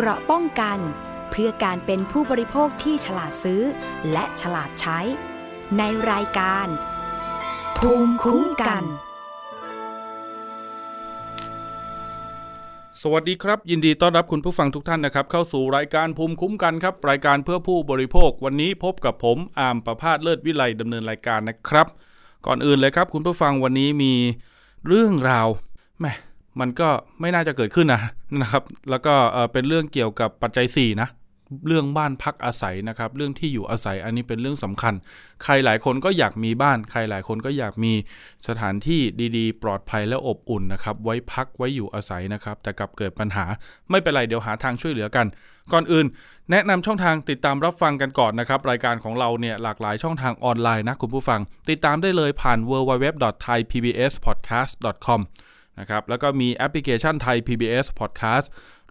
เกราะป้องกัน เพื่อการเป็นผู้บริโภคที่ฉลาดซื้อ และฉลาดใช้ ในรายการ ภูมิคุ้มกัน สวัสดีครับ ยินดีต้อนรับคุณผู้ฟังทุกท่านนะครับ เข้าสู่รายการภูมิคุ้มกันครับ รายการเพื่อผู้บริโภค วันนี้พบกับผมอามประพาสเลิศวิไลดำเนินรายการนะครับ ก่อนอื่นเลยครับ คุณผู้ฟังวันนี้มีเรื่องราวแหม มันก็ไม่น่าจะเกิดขึ้นนะนะครับ แล้วก็เป็นเรื่องเกี่ยวกับปัจจัย4นะเรื่องบ้านพักอาศัยนะครับ เรื่องที่อยู่อาศัยอันนี้เป็นเรื่องสำคัญ ใครหลายคนก็อยากมีบ้าน ใครหลายคนก็อยากมีสถานที่ดีๆ ปลอดภัยและอบอุ่นนะครับ ไว้พักไว้อยู่อาศัยนะครับ แต่กลับเกิดปัญหาไม่เป็นไรเดี๋ยวหาทางช่วยเหลือกัน ก่อนอื่น แนะนำช่องทางติดตามรับฟังกันก่อนนะครับ รายการของเราเนี่ยหลากหลายช่องทางออนไลน์นะคุณผู้ฟัง ติดตามได้เลยผ่าน www.thaipbspodcast.com นะครับแล้วก็มีแอปพลิเคชันไทย PBS Podcast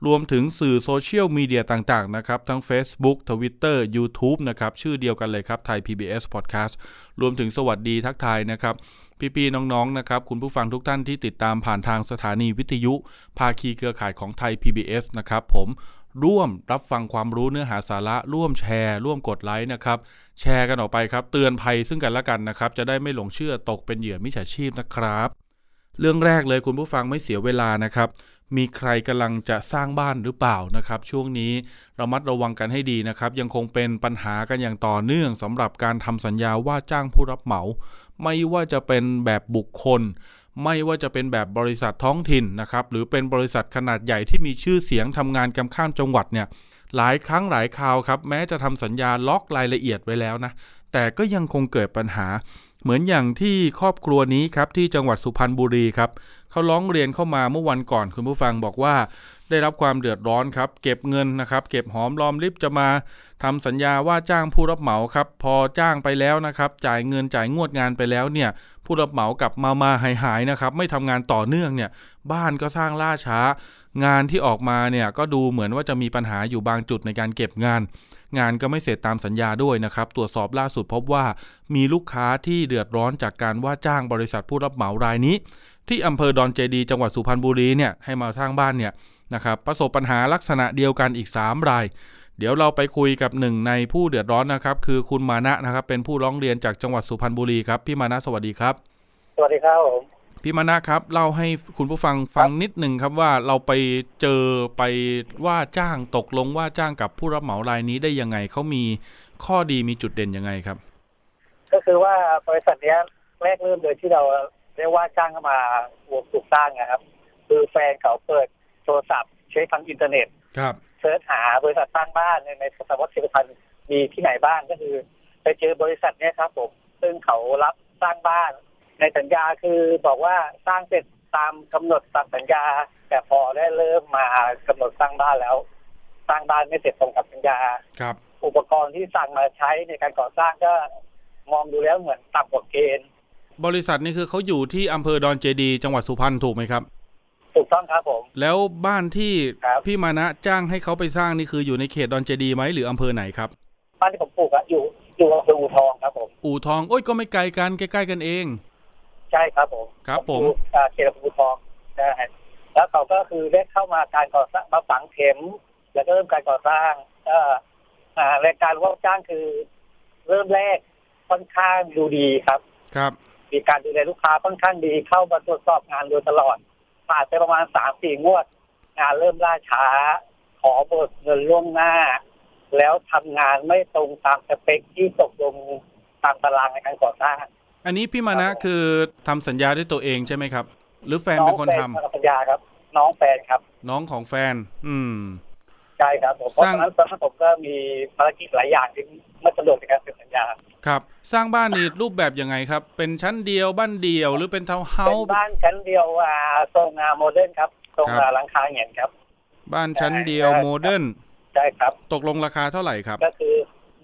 รวมถึงสื่อโซเชียลมีเดียต่างๆนะครับ ทั้ง Facebook Twitter YouTube นะครับ ชื่อเดียวกันเลยครับไทย PBS Podcast รวมถึงสวัสดีทักทายนะครับ พี่ๆน้องๆนะครับ คุณผู้ฟังทุกท่านที่ติดตามผ่านทางสถานีวิทยุ ภาคีเครือข่ายของไทย PBS นะครับ ผมร่วมรับฟังความรู้เนื้อหาสาระ ร่วมแชร์ ร่วมกดไลค์นะครับ แชร์กันออกไปครับ เตือนภัยซึ่งกันและกันนะครับ จะได้ไม่หลงเชื่อตกเป็นเหยื่อมิจฉาชีพนะครับ เรื่องแรกเลยคุณผู้ฟังไม่เสียเวลานะครับ มีใครกำลังจะสร้างบ้านหรือเปล่านะครับ ช่วงนี้ระมัดระวังกันให้ดีนะครับ ยังคงเป็นปัญหากันอย่างต่อเนื่องสำหรับการทำสัญญาว่าจ้างผู้รับเหมา ไม่ว่าจะเป็นแบบบุคคล ไม่ว่าจะเป็นแบบบริษัทท้องถิ่นนะครับ หรือเป็นบริษัทขนาดใหญ่ที่มีชื่อเสียงทำงานกำข้ามจังหวัดเนี่ยหลายครั้งหลายคราวครับ แม้จะทำสัญญาล็อกรายละเอียดไว้แล้วนะแต่ก็ยังคงเกิดปัญหา เหมือนอย่างที่ครอบครัวนี้ครับที่จังหวัดสุพรรณบุรีครับเขาร้องเรียนเข้ามาเมื่อวันก่อนคุณผู้ฟังบอกว่าได้รับความเดือดร้อนครับเก็บเงินนะครับ เก็บหอมรอมริบจะมาทำสัญญาว่าจ้างผู้รับเหมาครับพอจ้างไปแล้วนะครับ จ่ายเงินจ่ายงวดงานไปแล้วเนี่ยผู้รับเหมากลับมามาหายหายนะครับ ไม่ทำงานต่อเนื่องเนี่ยบ้านก็สร้างล่าช้า งานที่ออกมาเนี่ยก็ดูเหมือนว่าจะมีปัญหาอยู่บางจุดในการเก็บงาน งานก็ไม่เสร็จตามสัญญาด้วยนะครับ ตรวจสอบล่าสุดพบว่ามีลูกค้าที่เดือดร้อนจากการว่าจ้างบริษัทผู้รับเหมารายนี้ ที่อำเภอดอนเจดี จังหวัดสุพรรณบุรีเนี่ยให้มาสร้างบ้านเนี่ยนะครับประสบปัญหาลักษณะเดียวกันอีก 3 ราย เดี๋ยวเราไปคุยกับหนึ่งในผู้เดือดร้อนนะครับ คือคุณมานะนะครับเป็นผู้ร้องเรียนจากจังหวัดสุพรรณบุรีครับพี่มานะสวัสดีครับ สวัสดีครับผม พี่มานะครับ เล่าให้คุณผู้ฟังฟังนิดหนึ่งครับว่าเราไปเจอไปว่าจ้างตกลงว่าจ้างกับผู้รับเหมารายนี้ได้ยังไงเขามีข้อดีมีจุดเด่นยังไงครับ ก็คือว่าบริษัทเนี้ยแรกเริ่มเลยที่เราเรียกว่าจ้างเข้ามาวงปลูกสร้างนะครับ คือแฟนเขาเปิดโทรศัพท์ใช้ทางอินเทอร์เน็ต ครับเสิร์ชหาบริษัทสร้างบ้านในในสวัสดิ์สิบพันมีที่ไหนบ้างก็คือ ไปเจอบริษัทเนี้ยครับผมซึ่งเขารับสร้างบ้าน ในสัญญาคือบอกว่าสร้างเสร็จตามกำหนดตามสัญญา แต่พอได้เริ่มมากำหนดสร้างบ้านแล้ว สร้างบ้านไม่เสร็จตรงกับสัญญาครับ อุปกรณ์ที่สั่งมาใช้ในการก่อสร้างก็มองดูแล้วเหมือนต่ำกว่าเกณฑ์บริษัทนี่คือเขาอยู่ที่อำเภอดอนเจดี จังหวัดสุพรรณถูกไหมครับ ถูกต้องครับผม แล้วบ้านที่ครับพี่มานะจ้างให้เขาไปสร้างนี่คืออยู่ในเขตดอนเจดีไหมหรืออำเภอไหนครับ บ้านที่ผมปลูกอะอยู่อยู่อำเภออูทองครับผม อู่ทองโอ้ยก็ไม่ไกลกันใกล้ๆกันเอง ใช่ครับผมครับผมอยู่อ่าเขตอำเภออูทองนะฮะแล้วเขาก็คือได้เข้ามาการก่อสร้างมาฝังเข็ม แล้วก็เริ่มการก่อสร้างก็อ่ารายการว่าจ้างคือ เริ่มแรกค่อนข้างดูดีครับ ครับ มีการดูแลลูกค้าค่อนข้างดีเข้ามาตรวจสอบงานโดยตลอดผ่านไปประมาณสามสี่งวด งานเริ่มล่าช้า ขอเบิกเงินล่วงหน้า แล้วทำงานไม่ตรงตามสเปคที่ตกลงตามตารางในการก่อสร้าง อันนี้พี่มานะครับคือทำสัญญาด้วยตัวเองใช่ไหมครับ หรือแฟนน้อเป็นงคนแฟทำนทำสัญญาครับ น้องแฟนครับ น้องของแฟน อืมใช่ครับผมเพราะสร้างตอนนั้นตอนนั้นผมก็มีภารกิจหลายอย่างที่ไม่สะดวกในการเซ็นสัญญาครับ สร้างบ้านนี่รูปแบบยังไงครับ เป็นชั้นเดียวบ้านเดียวหรือเป็นทาวน์เฮาเป็นส์บ้านชั้นเดียวอ่าทรงอ่า modern ครับทรงครับอ่าหลังคาเหียนครับ บ้านชั้นเดียวใช่ modern ใช่ครับ ตกลงราคาเท่าไหร่ครับ ก็คือ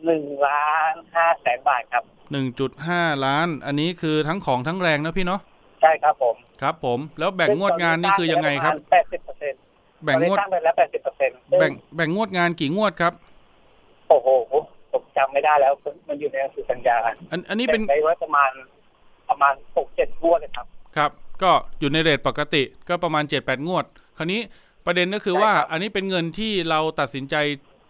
หนึ่งล้านห้าแสนบาทครับหนึ่งจุดห้าล้าน อันนี้คือทั้งของทั้งแรงนะพี่เนาะใช่ครับผมครับผมแล้วแบ่งงวดงานนี่คือยังไงครับแปดสิบเปอร์เซ็นต์แบ่งงวดตั้งไปแล้วแปดสิบเปอร์เซ็นต์แบ่งแบ่งงวดงานกี่งวดครับ โอ้โหผมจำไม่ได้แล้วมันอยู่ในหนังสือสัญญาอันอันนี้เป็นแบ่งไว้ประมาณประมาณหกเจ็ดงวดเลยครับ ครับ ก็อยู่ในเรทปกติก็ประมาณ7-8งวด คราวนี้ประเด็นก็คือใช่ว่าครับอันนี้เป็นเงินที่เราตัดสินใจ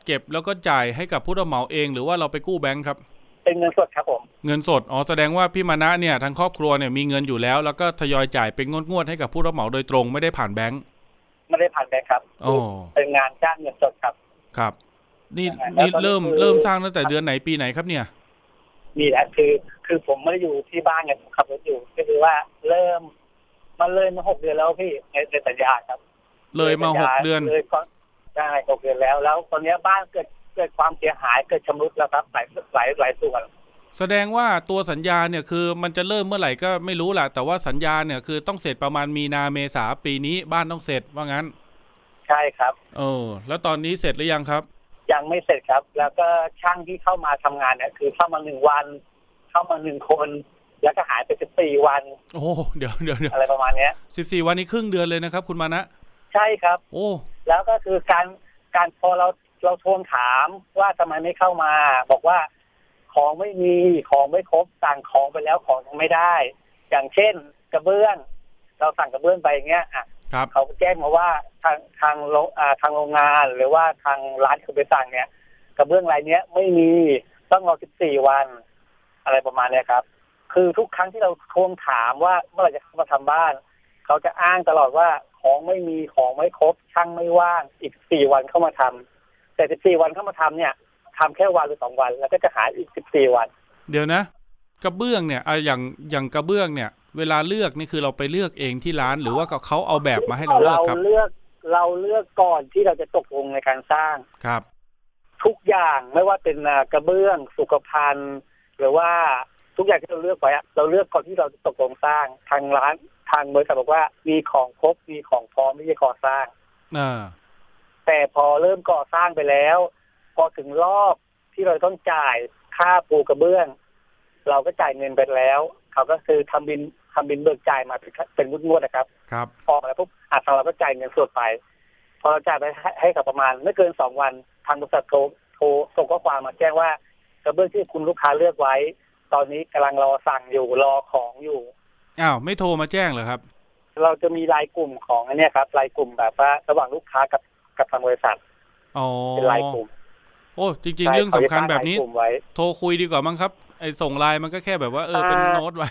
เก็บแล้วก็จ่ายให้กับผู้รับเหมาเอง หรือว่าเราไปกู้แบงค์ครับ เป็นเงินสดครับผม เงินสดอ๋อแสดงว่าพี่มานะเนี่ยทางครอบครัวเนี่ยมีเงินอยู่แล้ว แล้วก็ทยอยจ่ายเป็นงวดๆให้กับผู้รับเหมาโดยตรงไม่ได้ผ่านแบงค์ไม่ได้ผ่านแบงค์ครับอ๋อเป็นงานจ้างเงินสดครับครับ นี่แล้วนี่ตอนนี้เริ่มคือเริ่มสร้างตั้งแต่เดือนไหนปีไหนครับเนี่ยมีแหละคือ คือผมไม่ได้อยู่ที่บ้านไงผมขับรถอยู่ ก็คือว่าเริ่มมันเลยมาหกเดือนแล้วพี่ในในสัญญาครับ เลยมาสัญหญกเดือนเลยก็ ใช่หกเดือนแล้ว แล้วตอนเนี้ยบ้านเกิดเกิดความเสียหายเกิดชำรุดแล้วครับหลายหลายหลายส่วน แสดงว่าตัวสัญญาเนี่ยคือมันจะเริ่มเมื่อไหร่ก็ไม่รู้แหละแต่ว่าสัญญาเนี่ยคือต้องเสร็จประมาณมีนาเมษาปีนี้บ้านต้องเสร็จว่างั้น ใช่ครับเออแล้วตอนนี้เสร็จหรือยังครับ ยังไม่เสร็จครับ แล้วก็ช่างที่เข้ามาทำงานเนี่ยคือเข้ามาหนึ่งวัน เข้ามาหนึ่งคนแล้วก็หายไปสิบสี่วัน โอ้เดี๋ยวเดี๋ยวเดี๋ยวอะไรประมาณเนี้ยสิบสี่วันนี้ครึ่งเดือนเลยนะครับ คุณมานะ ใช่ครับ โอ้ แล้วก็คือการการพอเราเราทวงถามว่าทำไมไม่เข้ามา บอกว่าของไม่มีของไม่ครบสั่งของไปแล้วของยังไม่ได้ อย่างเช่น กระเบื้อง เราสั่งกระเบื้องไปอย่างเงี้ยอะครับเขาแจ้งมาว่าทางทางโรงอ่าทางโรงงานหรือว่าทางร้านที่คุณไปสั่งเนี่ยกระเบื้องรายเนี้ยไม่มีต้องรอ 14 วัน อะไรประมาณเนี้ยครับ คือทุกครั้งที่เราทวงถามว่าเมื่อไหร่จะเข้ามาทำบ้าน เขาจะอ้างตลอดว่าของไม่มีของไม่ครบช่างไม่ว่างอีก4วันเข้ามาทำแต่14วันเข้ามาทำเนี่ยทำแค่วันหรือสองวัน แล้วก็จะหายอีก14วัน เดี๋ยวนะ กระเบื้องเนี่ยอะอย่างอย่างกระเบื้องเนี่ย เวลาเลือกนี่คือเราไปเลือกเองที่ร้านหรือว่าเขาเอาแบบมาให้เราเลือกครับเลือกเราเลือกก่อนที่เราจะตกลงในการสร้างครับ ทุกอย่างไม่ว่าเป็นอ่ากระเบื้องสุขภัณฑ์หรือว่าทุกอย่างที่เราเลือกไว้อะเราเลือกก่อนที่เราจะตกลงสร้างทางร้าน ทางบริษัทบอกว่ามีของครบมีของพร้อมที่จะก่อสร้างอ่าแต่พอเริ่มก่อสร้างไปแล้ว พอถึงรอบที่เราต้องจ่ายค่าปูกระเบื้อง เราก็จ่ายเงินไปแล้ว เขาก็คือทำบินทำบินเบิกจ่ายมาเป็นเป็นงวดๆนะครับ ครับออกแล้วปุ๊บอาทางเราก็จ่ายเงินสดไป พอเราจ่ายไปให้ให้กับประมาณไม่เกินสองวันทางบริษัทโทรโทรส่งข้อความมาแจ้งว่ากระเบื้องที่คุณลูกค้าเลือกไว้ ตอนนี้กำลังรอสั่งอยู่รอของอยู่ อ้าวไม่โทรมาแจ้งเหรอครับ เราจะมีรายกลุ่มของอันเนี้ยครับรายกลุ่มแบบว่าระหว่างลูกค้ากับกับทางบริษัทอ๋อเป็นรายกลุ่มโอ้จริงๆใช่เรื่องสำคัญแบบนี้เขาจะตั้งรายกลุ่มไว้โทรคุยดีกว่ามั้งครับไอ้ส่งไลน์มันก็แค่แบบว่าเออเป็นอ่าโน้ตไว้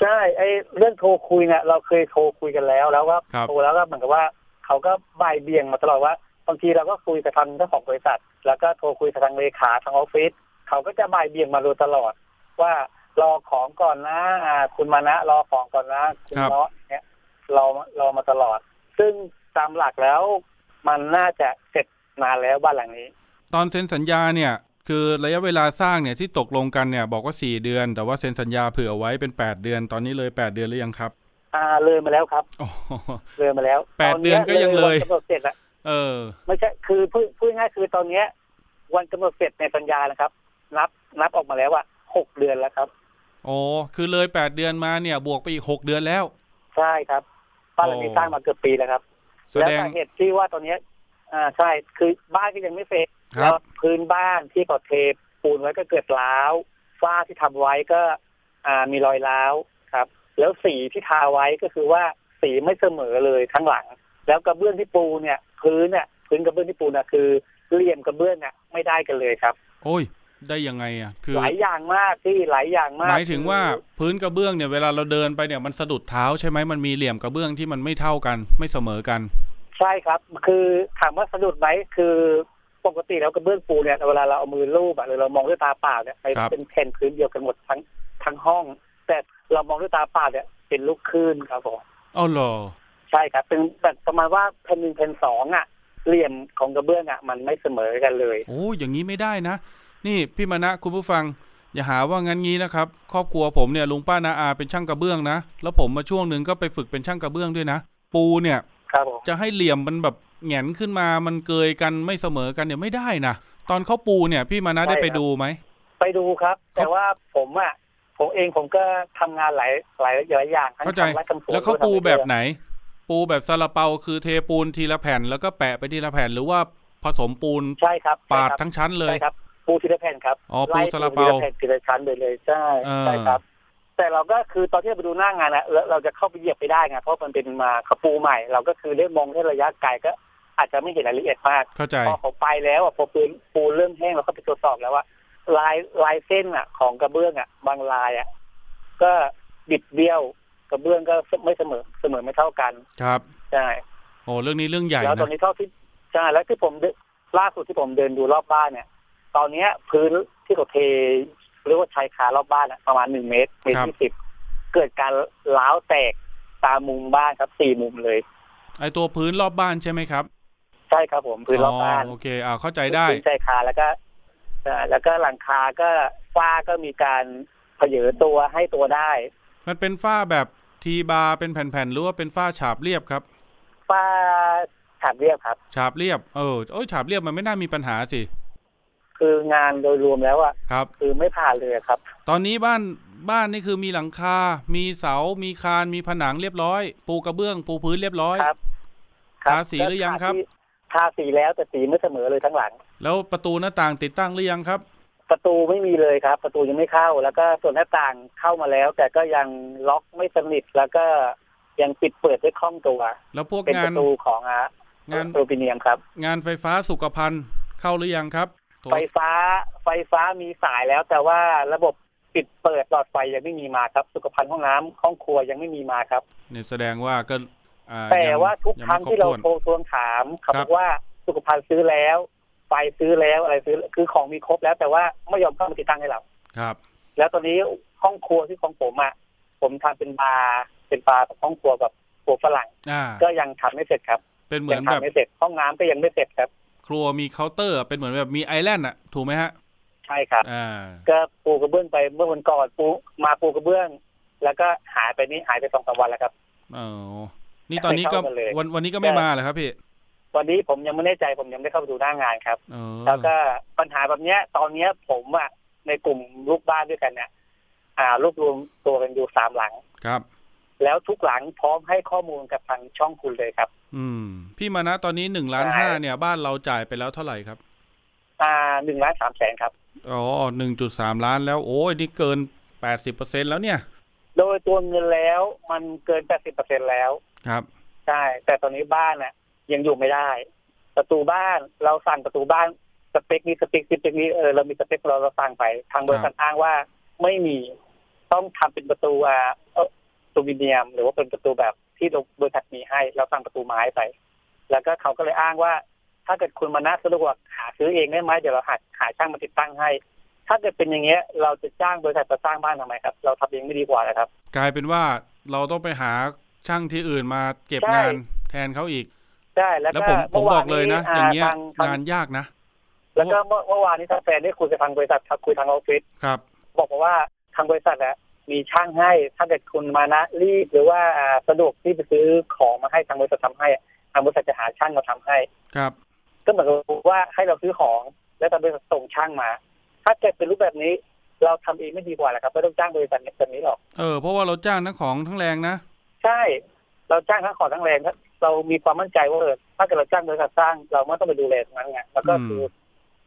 ใช่ไอ้เรื่องโทรคุยเนี่ยเราเคยโทรคุยกันแล้วแล้วก็ครับโทรแล้วก็เหมือนกับว่าเขาก็บ่ายเบี่ยงมาตลอดว่าบางทีเราก็คุยกับทางเจ้าของบริษัท แล้วก็โทรคุยกับทางเลขาทางออฟฟิศเขาก็จะบ่ายเบี่ยงมาโดยตลอดว่า รอของก่อนนะอ่าคุณมานะรอของก่อนนะคุณครับเนาะเนี่ยรอรอมาตลอด ซึ่งตามหลักแล้วมันน่าจะเสร็จนานแล้วบ้านหลังนี้ ตอนเซ็นสัญญาเนี่ย คือระยะเวลาสร้างเนี่ยที่ตกลงกันเนี่ย บอกว่าสี่เดือน แต่ว่าเซ็นสัญญาเผื่อไว้เป็นแปดเดือน ตอนนี้เลยแปดเดือนหรือยังครับ อ่าเลยมาแล้วครับโอ้เลยมาแล้วแปดเดือนก็ยังเลยวันกำหนดเสร็จอะเออ ไม่ใช่คือพูดพูดง่ายๆคือตอนเนี้ย วันกำหนดเสร็จในสัญญานะครับ นับนับออกมาแล้วว่าหกเดือนแล้วครับ โอ้คือเลยแปดเดือนมาเนี่ยบวกไปอีกหกเดือนแล้ว ใช่ครับบ้านหลังนี้โอ้สร้างมาเกือบปีแล้วครับแสแล้วดงสาเหตุที่ว่าตอนเนี้ยอ่าใช่คือบ้านก็ยังไม่เสร็จครับแล้วพื้นบ้านที่เขาเทปูนไว้ก็เกิดร้าวฝ้าที่ทำไว้ก็ อ่ามีรอยร้าวครับ แล้วสีที่ทาไว้ก็คือว่าสีไม่เสมอเลยทั้งหลัง แล้วกระเบื้องที่ปูเนี่ย พื้นเนี่ยพื้นกระเบื้องที่ปูน่ะคือเหลี่ยมกระเบื้องเนี่ยไม่ได้กันเลยครับ โอ้ย ได้ยังไงอะ คือหลายอย่างมากที่หลายอย่างมากหมายถึงว่าพื้นกระเบื้องเนี่ยเวลาเราเดินไปเนี่ยมันสะดุดเท้าใช่ไหมมันมีเหลี่ยมกระเบื้องที่มันไม่เท่ากันไม่เสมอกัน ใช่ครับ คือถามว่าสะดุดไหมคือปกติแล้วกระเบื้องปูเนี่ยเวลาเราเอามือลูบอะหรือเรามองด้วยตาเปล่าเนี่ยครับเป็นแผ่นพื้นเดียวกันหมดทั้งทั้งห้อง แต่เรามองด้วยตาเปล่าเนี่ยเป็นลูกคลื่นครับผมเอาเหรอใช่ครับเป็นแบบประมาณว่าแผ่นหนึ่งแผ่นสองอะเหลี่ยมของกระเบื้องอะมันไม่เสมอกันเลยโอ้อย่างนี้ไม่ได้นะ นี่พี่มานะคุณผู้ฟัง อย่าหาว่างั้นงี้นะครับ ครอบครัวผมเนี่ยลุงป้านาอาเป็นช่างกระเบื้องนะ แล้วผมมาช่วงหนึ่งก็ไปฝึกเป็นช่างกระเบื้องด้วยนะ ปูเนี่ยครับผมจะให้เหลี่ยมมันแบบแหงนขึ้นมามันเกยกันไม่เสมอกันเนี่ยไม่ได้นะตอนเขาปูเนี่ย พี่มานะได้ไปดูไหมไปดูครับ แต่ว่าผมอะผมเองผมก็ทำงานหลายหลายหลายอย่างทั้งเข้าใจทำไร่ทำสวนแล้วเขาด้วยปูทำแบบเรือไหน ปูแบบซาลาเปาคือเทปูนทีละแผ่น แล้วก็แปะไปทีละแผ่นหรือว่าผสมปูนใช่ครับ ปาดใช่ครับทั้งชั้นเลยใช่ครับ ปูทีละแผ่นครับอ๋อปูไล่ซาลาเปาทีละแผ่นทีละชั้นเลยเลยใช่เออใช่ครับ แต่เราก็คือตอนที่เราไปดูหน้างานนะเราเราจะเข้าไปเหยียบไปได้ไงเพราะมันเป็นมาขปูใหม่ เราก็คือเล่นมองแค่ระยะไกลก็อาจจะไม่เห็นรายละเอียดมากเข้าใจพอเขาไปแล้วอะพอปูนปูนเริ่มแห้งเราก็ไปตรวจสอบแล้วว่าลายลายเส้นอะ ของกระเบื้องอะ บางลายอะก็บิดเบี้ยวกระเบื้องก็ไม่เสมอเสมอไม่เท่ากันครับใช่โอ้เรื่องนี้เรื่องใหญ่แล้วตอนนะนี้เท่าที่ใช่แล้วที่ผมเดินล่าสุดที่ผมเดินดูรอบบ้านเนี่ย ตอนเนี้ย พื้นที่เขาเทเรียกว่าชายคารอบบ้านอะประมาณหนึ่งเมตรเมตรยี่สิบเกิดการล้าวแตกตามมุมบ้านครับสี่มุมเลย ไอตัวพื้นรอบบ้านใช่ไหมครับ ใช่ครับผมพื้นรอบบ้านโอเคอ่าเข้าใจได้พื้นชายคาแล้วก็เอ่อแล้วก็หลังคาก็ฝ้าก็มีการเผยตัวให้ตัวได้ มันเป็นฝ้าแบบทีบาร์เป็นแผ่นๆหรือว่าเป็นฝ้าฉาบเรียบครับฝ้าฉาบเรียบครับ ฉาบเรียบเออโอ้ยฉาบเรียบมันไม่น่ามีปัญหาสิ คืองานโดยรวมแล้วอะครับ คือไม่ผ่านเลยครับ ตอนนี้บ้านบ้านนี่คือมีหลังคา มีเสา มีคาน มีผนังเรียบร้อย ปูกระเบื้อง ปูพื้นเรียบร้อยครับทาสีหรือยังครับทาสีแล้วแต่สีไม่เสมอเลยทั้งหลัง แล้วประตูหน้าต่างติดตั้งหรือยังครับ ประตูไม่มีเลยครับ ประตูยังไม่เข้า แล้วก็ส่วนหน้าต่างเข้ามาแล้ว แต่ก็ยังล็อกไม่สนิทแล้วก็ยังปิดเปิดด้วยคล่องตัว แล้วพวกเป็นงาปนระตูของอะงานอลูมิเนียมครับ งานไฟฟ้าสุขภัณฑ์เข้าหรือยังครับโทร ไฟฟ้าไฟฟ้ามีสายแล้ว แต่ว่าระบบปิดเปิดหลอดไฟยังไม่มีมาครับ สุขภัณฑ์ห้องน้ำห้องครัวยังไม่มีมาครับเนี่ยแสดงว่าก็อ่าแต่ยังว่าทุกยังครั้งไม่บที่เราถ้วนโทรทวงถามเขาครับบอกว่าสุขภัณฑ์ซื้อแล้ว ไฟซื้อแล้วอะไรซื้อคือของมีครบแล้วแต่ว่าไม่ยอมเข้ามาติดตั้งให้เราครับ แล้วตอนนี้ห้องครัวที่ของผมอะผมทำเป็นบาร์เป็นบาร์กับห้องครัวกับครัวฝรั่งอ่าก็ยังทำไม่เสร็จครับ เป็นเหมืยัอนทำแบบไม่เสร็จห้องน้ำก็ยังไม่เสร็จครับ ครัวมีเคาน์เตอร์เป็นเหมือนแบบมีไอแลนด์อะถูกไหมฮะ ใช่ครับอ่าก็ปูกระเบื้องไปเมื่อวันก่อนปูมาปูกระเบื้อง แล้วก็หายไปนี่หายไปสองสามวันแล้วครับเออนี่ตอนนี้ก็ไม่เข้ากันเลยวันวันนี้ก็ไม่มาเหรอครับพี่วันนี้ผมยังไม่แน่ใจผมยังไม่ได้เข้าไปดูหน้างานครับเออแล้วก็ปัญหาแบบเนี้ย ตอนเนี้ยผมอะในกลุ่มลูกบ้านด้วยกันเนี่ยอ่ารวบรวมตัวกันอยู่สามหลังครับ แล้วทุกหลังพร้อมให้ข้อมูลกับทางช่องคุณเลยครับ อืม พี่มานะตอนนี้หนึ่งล้านใช่ห้าเนี่ย บ้านเราจ่ายไปแล้วเท่าไหร่ครับ อ่าหนึ่งล้านสามแสนครับอ๋อหนึ่งจุดสามล้านแล้วโอ้ยนี่เกินแปดสิบเปอร์เซ็นต์แล้วเนี่ย โดยตัวเงินแล้วมันเกินแปดสิบเปอร์เซ็นต์แล้วครับใช่แต่ตอนนี้บ้านน่ะ ยังอยู่ไม่ได้ ประตูบ้านเราสั่งประตูบ้านสเปคนี้สเปคสเปคนี้เออเรามีสเปคเราเราสั่งไป ทางบริษัทอ้างว่าไม่มีต้องทำเป็นประตูอ่า เอออลูมิเนียม หรือว่าเป็นประตูแบบที่บริษัทมีให้เราสั่งประตูไม้ไป แล้วก็เขาก็เลยอ้างว่า ถ้าเกิดคุณมานะสะดวกหาซื้อเองได้ไหมเดี๋ยวเราหาหาช่างมาติดตั้งให้ ถ้าเกิดเป็นอย่างเงี้ย เราจะจ้างบริษัทมาสร้างบ้านทำไมครับ เราทำเองไม่ดีกว่านะครับ กลายเป็นว่าเราต้องไปหาช่างที่อื่นมาเก็บใช่งานแทนเขาอีกใช่แล้วแล้วก็ผมผมมื่วบอกเลยนะ อย่างเงี้ยทางทางงานยากนะ แล้วก็เมื่อเมื่อวานนี้ทางแฟนได้คุยกับทางบริษัทครับคุยทางออฟฟิศครับ บอกมาว่าทางบริษัทอะ มีช่างให้ ถ้าเกิดคุณมานะรีบหรือว่าอ่าสะดวกที่ไปซื้อของมาให้ทางบริษัททำให้ทางบริษัทจะหาช่างมาทำให้ ครับ ก็เหมือนกับว่าให้เราซื้อของ แล้วทางบริษัทส่งช่างมา ถ้าเกิดเป็นรูปแบบนี้ เราทำเองไม่ดีกว่าเหรอครับไม่ต้องจ้างบริษัทแบบนี้หรอกเออเพราะว่าเราจ้างทั้งของทั้งแรงนะใช่ เราจ้างทั้งขอทั้งแรงครับเรามีความมั่นใจว่าเออถ้าเกิดเราจ้างบริษัทสร้าง เราไม่ต้องไปดูแลตรงนั้นไงแล้วก็อืมคือ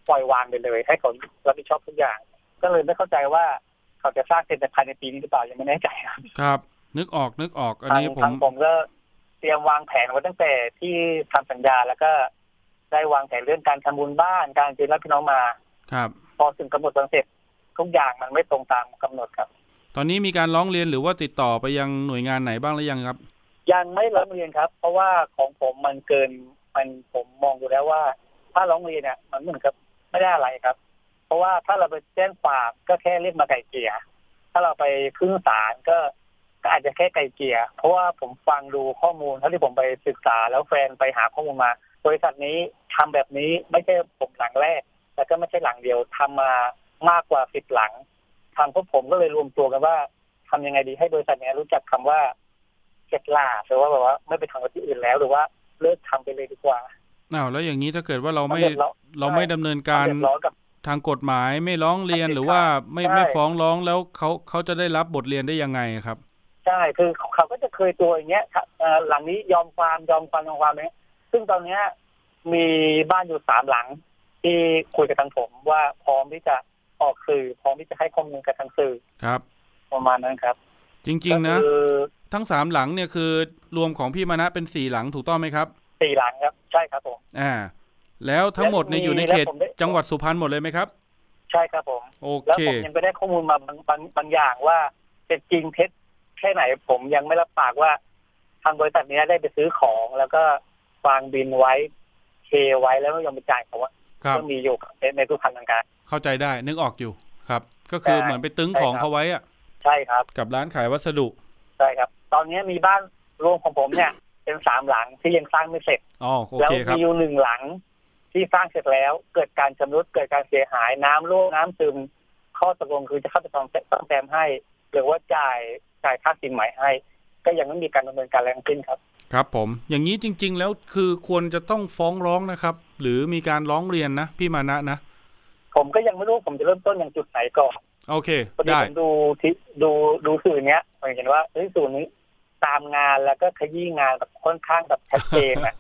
ปล่อยวางไปเลย ให้เขารับผิดชอบทุกอย่าง ก็เลยไม่เข้าใจว่า เขาจะสร้างเสร็จในภายในปีนี้หรือเปล่ายังไม่แน่ใจครับครับนึกออกนึกออก อันทางนี้ผทามงผมก็เตรียมวางแผนไว้ตั้งแต่ที่ทำสัญญาแล้วก็ได้วางแผนเรื่องการทำบุญบ้านการเชิญรับพี่น้องมา ครับ พอถึงกำหนดวันเสร็จทุกอย่างมันไม่ตรงตามกำหนดครับ ตอนนี้มีการร้องเรียนหรือว่าติดต่อไปยังหน่วยงานไหนบ้างหรือยังครับ ยังไม่ร้องเรียนครับ เพราะว่าของผมมันเกินมันผมมองดูแล้วว่า ถ้าร้องเรียนเนี่ยมันเหมือนกับไม่ได้อะไรครับ เพราะว่าถ้าเราไปแจ้งความก็แค่เรียกมาไก่เกลี่ยถ้าเราไปขึ้นศาลก็ก็อาจจะแค่ไก่เกลี่ยเพราะว่าผมฟังดูข้อมูลเท่าที่ผมไปศึกษาแล้วแฟนไปหาข้อมูลมา บริษัทนี้ทำแบบนี้ไม่ใช่ผมหลังแรกแล้วก็ไม่ใช่หลังเดียวทำมามากกว่าสิบหลังทางพวกผมก็เลยรวมตัวกันว่าทำยังไงดีให้บริษัทเนี้ยรู้จักคำว่าเจ็ดลาหรือว่าแบบว่าไม่ไปทำกับที่อื่นแล้วหรือว่าเลิกทำไปเลยดีกว่าอ้าวแล้วอย่างนี้ถ้าเกิดว่าเราไม่นดือดร้อนเราไม่ดำเนินการ เดือดร้อนกับทางกฎหมายไม่ร้องเรียนใช่หรือว่าไม่ใช่ไม่ฟ้องร้องแล้วเขาเขาจะได้รับบทเรียนได้ยังไงครับใช่คือเขาก็จะเคยตัวอย่างเงี้ยเอ่อหลังนี้ยอมความยอมความยอมความเนี้ยซึ่งตอนเนี้ยมีบ้านอยู่สามหลัง ที่คุยกับทางผมว่าพร้อมที่จะออกสื่อพร้อมที่จะให้ข้อมูลกับทางสื่อครับ ประมาณนั้นครับ จริง ๆ นะก็คือทั้งสามหลังเนี่ยคือรวมของพี่มานะเป็นสี่หลังถูกต้องไหมครับสี่หลังครับ ใช่ครับผมอ่า แล้วทั้งหมดเนี่ยอยู่ในเขตแล้วผมได้ จังหวัดสุพรรณหมดเลยไหมครับ ใช่ครับผม โอแล้วเค ผมยังไปได้ข้อมูลมาบางบางบางอย่างว่าเป็นจริงเท็จแค่ไหนผมยังไม่รับปากว่า ทางบริษัทเนี้ยได้ไปซื้อของ แล้วก็วางบินไว้เคไว้แล้วไม่ยอมไปจ่ายเขาว่าครับ ก็มีอยู่ในในทุกพันธการ เข้าใจได้นึกออกอยู่ครับ ก็คือใช่เหมือนไปตึงใช่ของครับเขาไว้อะใช่ครับ กับร้านขายวัสดุ ใช่ครับ ตอนนี้มีบ้านรวมของผมเนี่ย เป็นสามหลังที่ยังสร้างไม่เสร็จ อ๋อโอแล้วเคครับ มีอยู่หนึ่งหลัง ที่สร้างเสร็จแล้วเกิดการชำรุดเกิดการเสียหายน้ำรั่วน้ำซึมข้อตกลงคือจะเข้าไปซ่อมซ่อมแซมให้ หรือว่าจ่ายจ่ายค่าสินใหม่ให้ ก็ยังไม่มีการดำเนินการแรงขึ้นครับ ครับผม อย่างนี้จริง ๆ แล้วคือควรจะต้องฟ้องร้องนะครับ หรือมีการร้องเรียนนะพี่มานะนะ ผมก็ยังไม่รู้ผมจะเริ่มต้นอย่างจุดไหนก่อนโอเคพอดีได้ผมดูที่ดูดูสื่อเนี้ยผมเห็นว่าเฮ้ยสื่อนี้ตามงานแล้วก็ขยี้งานแบบค่อนข้างแบบชัดเจนอะ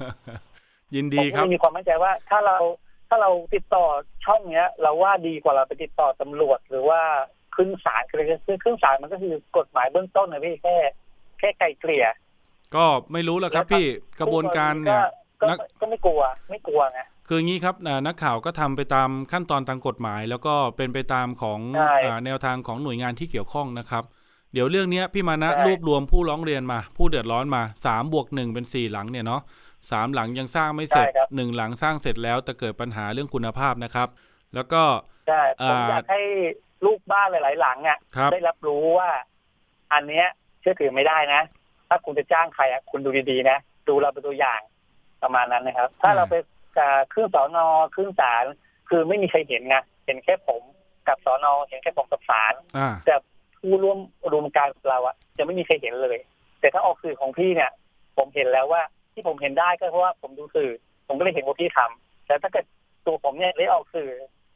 ยินผมดีคก็รับเลยมีความมั่นใจว่าถ้าเราถ้าเราติดต่อช่องเนี้ย เราว่าดีกว่าเราไปติดต่อตำรวจหรือว่าขึ้นศาลคือคือขึ้นศาลมันก็คือกฎหมายเบื้องต้นนะพี่แค่ แค่ไกลเกลี่ยก็ไม่รู้แหละครับแล้วครับพี่กระบวนการเนี่ยก็นักก็ไม่กลัวไม่กลัวไงคืออย่างนี้ครับอ่านักข่าวก็ทำไปตามขั้นตอนตามกฎหมาย แล้วก็เป็นไปตามของใช่อ่าแนวทางของหน่วยงานที่เกี่ยวข้องนะครับ เดี๋ยวเรื่องเนี้ยพี่มานะใช่รวบรวมผู้ร้องเรียนมา ผู้เดือดร้อนมาสามบวกหนึ่งเป็นสี่หลังเนี่ยเนาะ สามหลังยังสร้างไม่เสร็จใช่ครับหนึ่งหลังสร้างเสร็จแล้วแต่เกิดปัญหาเรื่องคุณภาพนะครับ แล้วก็ใช่ผมอ่าอยากให้ลูกบ้านหลาย ๆ หลังอะครับได้รับรู้ว่า อันเนี้ยเชื่อถือไม่ได้นะ ถ้าคุณจะจ้างใครอะคุณดูดีๆนะดูเราเป็นตัวอย่างประมาณนั้นนะครับ ถ้าเราไปอ่าขึ้นสอนอขึ้นศาลคือไม่มีใครเห็นไงเห็นแค่ผมกับสอนอเห็นแค่ผมกับศาลอ่าแต่ผู้ร่วมรวมการกับเราอะจะไม่มีใครเห็นเลย แต่ถ้าออกสื่อของพี่เนี่ย ผมเห็นแล้วว่า ที่ผมเห็นได้ก็เพราะว่าผมดูสื่อ ผมก็เลยเห็นว่าพี่ทำแต่ถ้าเกิดตัวผมเนี่ยได้ออกสื่อ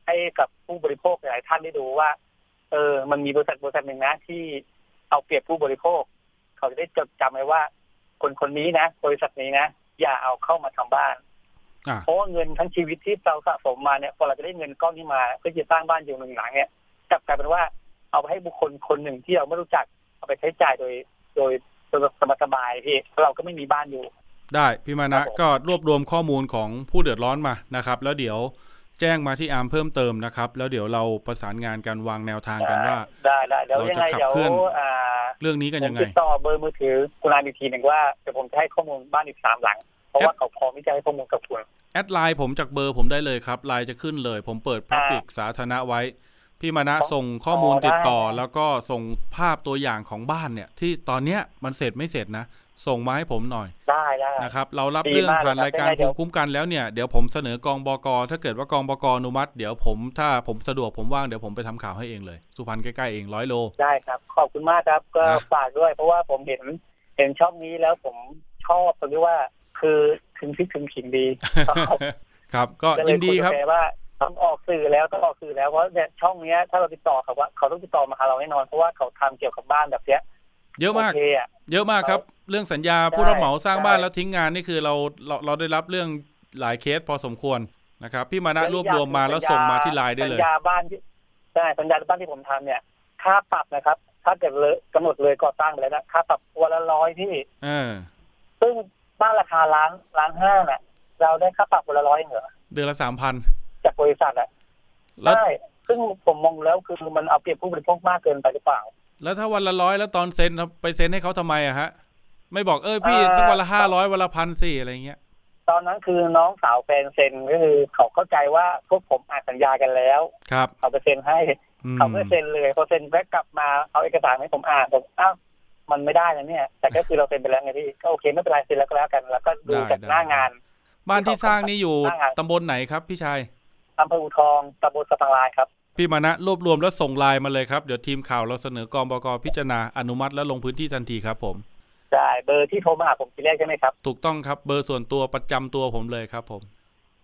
ให้กับผู้บริโภคหลายท่านได้ดูว่า เออ มันมีบริษัทบริษัทหนึ่งนะที่เอาเปรียบผู้บริโภค เขาจะได้จดจำไว้ว่า คนคนนี้นะบริษัทนี้นะอย่าเอาเข้ามาทำบ้านอ่าเพราะว่าเงินทั้งชีวิตที่เราสะสมมาเนี่ยพอเราจะได้เงินก้อนนี้มา เพื่อจะสร้างบ้านอยู่หนึ่งหลังเนี่ยกลับกลายเป็นว่าเอาไปให้บุคคลคนหนึ่งที่เราไม่รู้จักเอาไปใช้จ่ายโดย โดยโดยสบายๆพี่เพราะเราก็ไม่มีบ้านอยู่ ได้พี่มาครันะบผมก็รวบรวมข้อมูลของผู้เดือดร้อนมานะครับ แล้วเดี๋ยวแจ้งมาที่อาร์มเพิ่มเติมนะครับ แล้วเดี๋ยวเราประสานงานกันวางแนวทางกันว่าได้ได้เดี๋ยวเรายังจะไงขับเดี๋ยวเคลื่อนอ่าเรื่องนี้กันผยัมงไงติดต่อเบอร์มือถือคุณอานอีกทีหนึ่งว่าเดี๋ยวผมจะให้ข้อมูลบ้านอีกสามหลัง เพราะว่าเขาพร้อมที่จะให้ข้อมูลกับคุณ add LINE ผมจากเบอร์ผมได้เลยครับไลน์จะขึ้นเลย ผมเปิดพับ l ิกสาธารณะไว้ พี่มานะอ๋อส่งข้อมูลอ๋อติดต่อได้แล้วก็ส่งภาพตัวอย่างของบ้านเนี่ย ที่ตอนเนี้ยมันเสร็จไม่เสร็จนะ ส่งมาให้ผมหน่อยได้ได้นะครับ เรารับดีเรื่องมากผ่านเลยครับรายการยังไงเดี๋ภูยวมิคุ้มกันแล้วเนี่ยเดี๋ยวผมเสนอกองบกถ้าเกิดว่ากองบกอนุมัติเดี๋ยวผมถ้าผมสะดวกผมว่างเดี๋ยวผมไปทำข่าวให้เองเลย สุพรรณใกล้ๆเองร้อยโลได้ครับ ขอบคุณมากครับก็นะฝากด้วย เพราะว่าผมเห็นเห็นช่องนี้แล้วผมชอบตรงที่ว่าคือถึงพริกถึงขิงดี ครับ ก็ก็เลยิยนดีคุยคกัรับบแกว่าต้องออกสื่อแล้วต้องออกสื่อแล้วเพราะเนี่ยช่องเนี้ยถ้าเราติดต่อเขาว่าเขาต้องติดต่อมาหาเราแน่นอนเพราะว่าเขาทำเกี่ยวกับบ้านแบบเนี้ย เยอะมากโอเคอะเยอะมากครับ เรื่องสัญญาใช่ผู้รับเหมาสร้างบ้านใช่แล้วทิ้งงานนี่คือเราเราเราได้รับเรื่องหลายเคสพอสมควรนะครับ พี่มานะรวบรวมมาแล้วส่งมาที่ไลน์ได้เลยสัญญาบ้านที่ใช่สัญญาบ้านที่ผมทำเนี่ย ค่าปรับนะครับ ถ้าเกิดเลยกำหนดเลยก่อสร้างไปแล้วนะค่าปรับวันละร้อยที่เออซึ่งบ้านราคาล้านล้านห้าน่ะ เราได้ค่าปรับวันละร้อยเหรอเดือนละสามพันจากบริษัทอะแล้วใช่ซึ่งผมมองแล้วคือมันเอาเปรียบผู้บริโภคมากเกินไปหรือเปล่า แล้วถ้าวันละร้อยแล้วตอนเซ็นไปเซ็นให้เขาทำไมอะฮะ ไม่บอกเออพี่เอ่อสักวันละห้าร้อยวันละพันสี่อะไรเงี้ย ตอนนั้นคือน้องสาวแฟนเซ็นก็คือเขาเข้าใจว่าพวกผมอ่านสัญญากันแล้ว ครับ เขาไปเซ็นให้อืมเขาไม่เซ็นเลยพอเซ็นแบ็กกลับมาเอาเอกสารให้ผมอ่านผมอ้าวมันไม่ได้นะเนี่ย แต่ก็คือเราเซ็นไปแล้วไงพี่ก็โอเคไม่เป็นไรเซ็นแล้วก็แล้วกันแล้วก็ดูจากหน้างาน บ้านที่สร้างนี่อยู่หน้างานตำบลไหนครับพี่ชายอำเภออูทองตำบลสะพังลายครับ พี่มานะรวบรวมแล้วส่งไลน์มาเลยครับ เดี๋ยวทีมข่าวเราเสนอกองบกพิจารณาอนุมัติและลงพื้นที่ทันทีครับผมได้เบอร์ที่โทรมาหาผมทีแรกใช่ไหมครับ ถูกต้องครับเบอร์ส่วนตัวประจำตัวผมเลยครับผม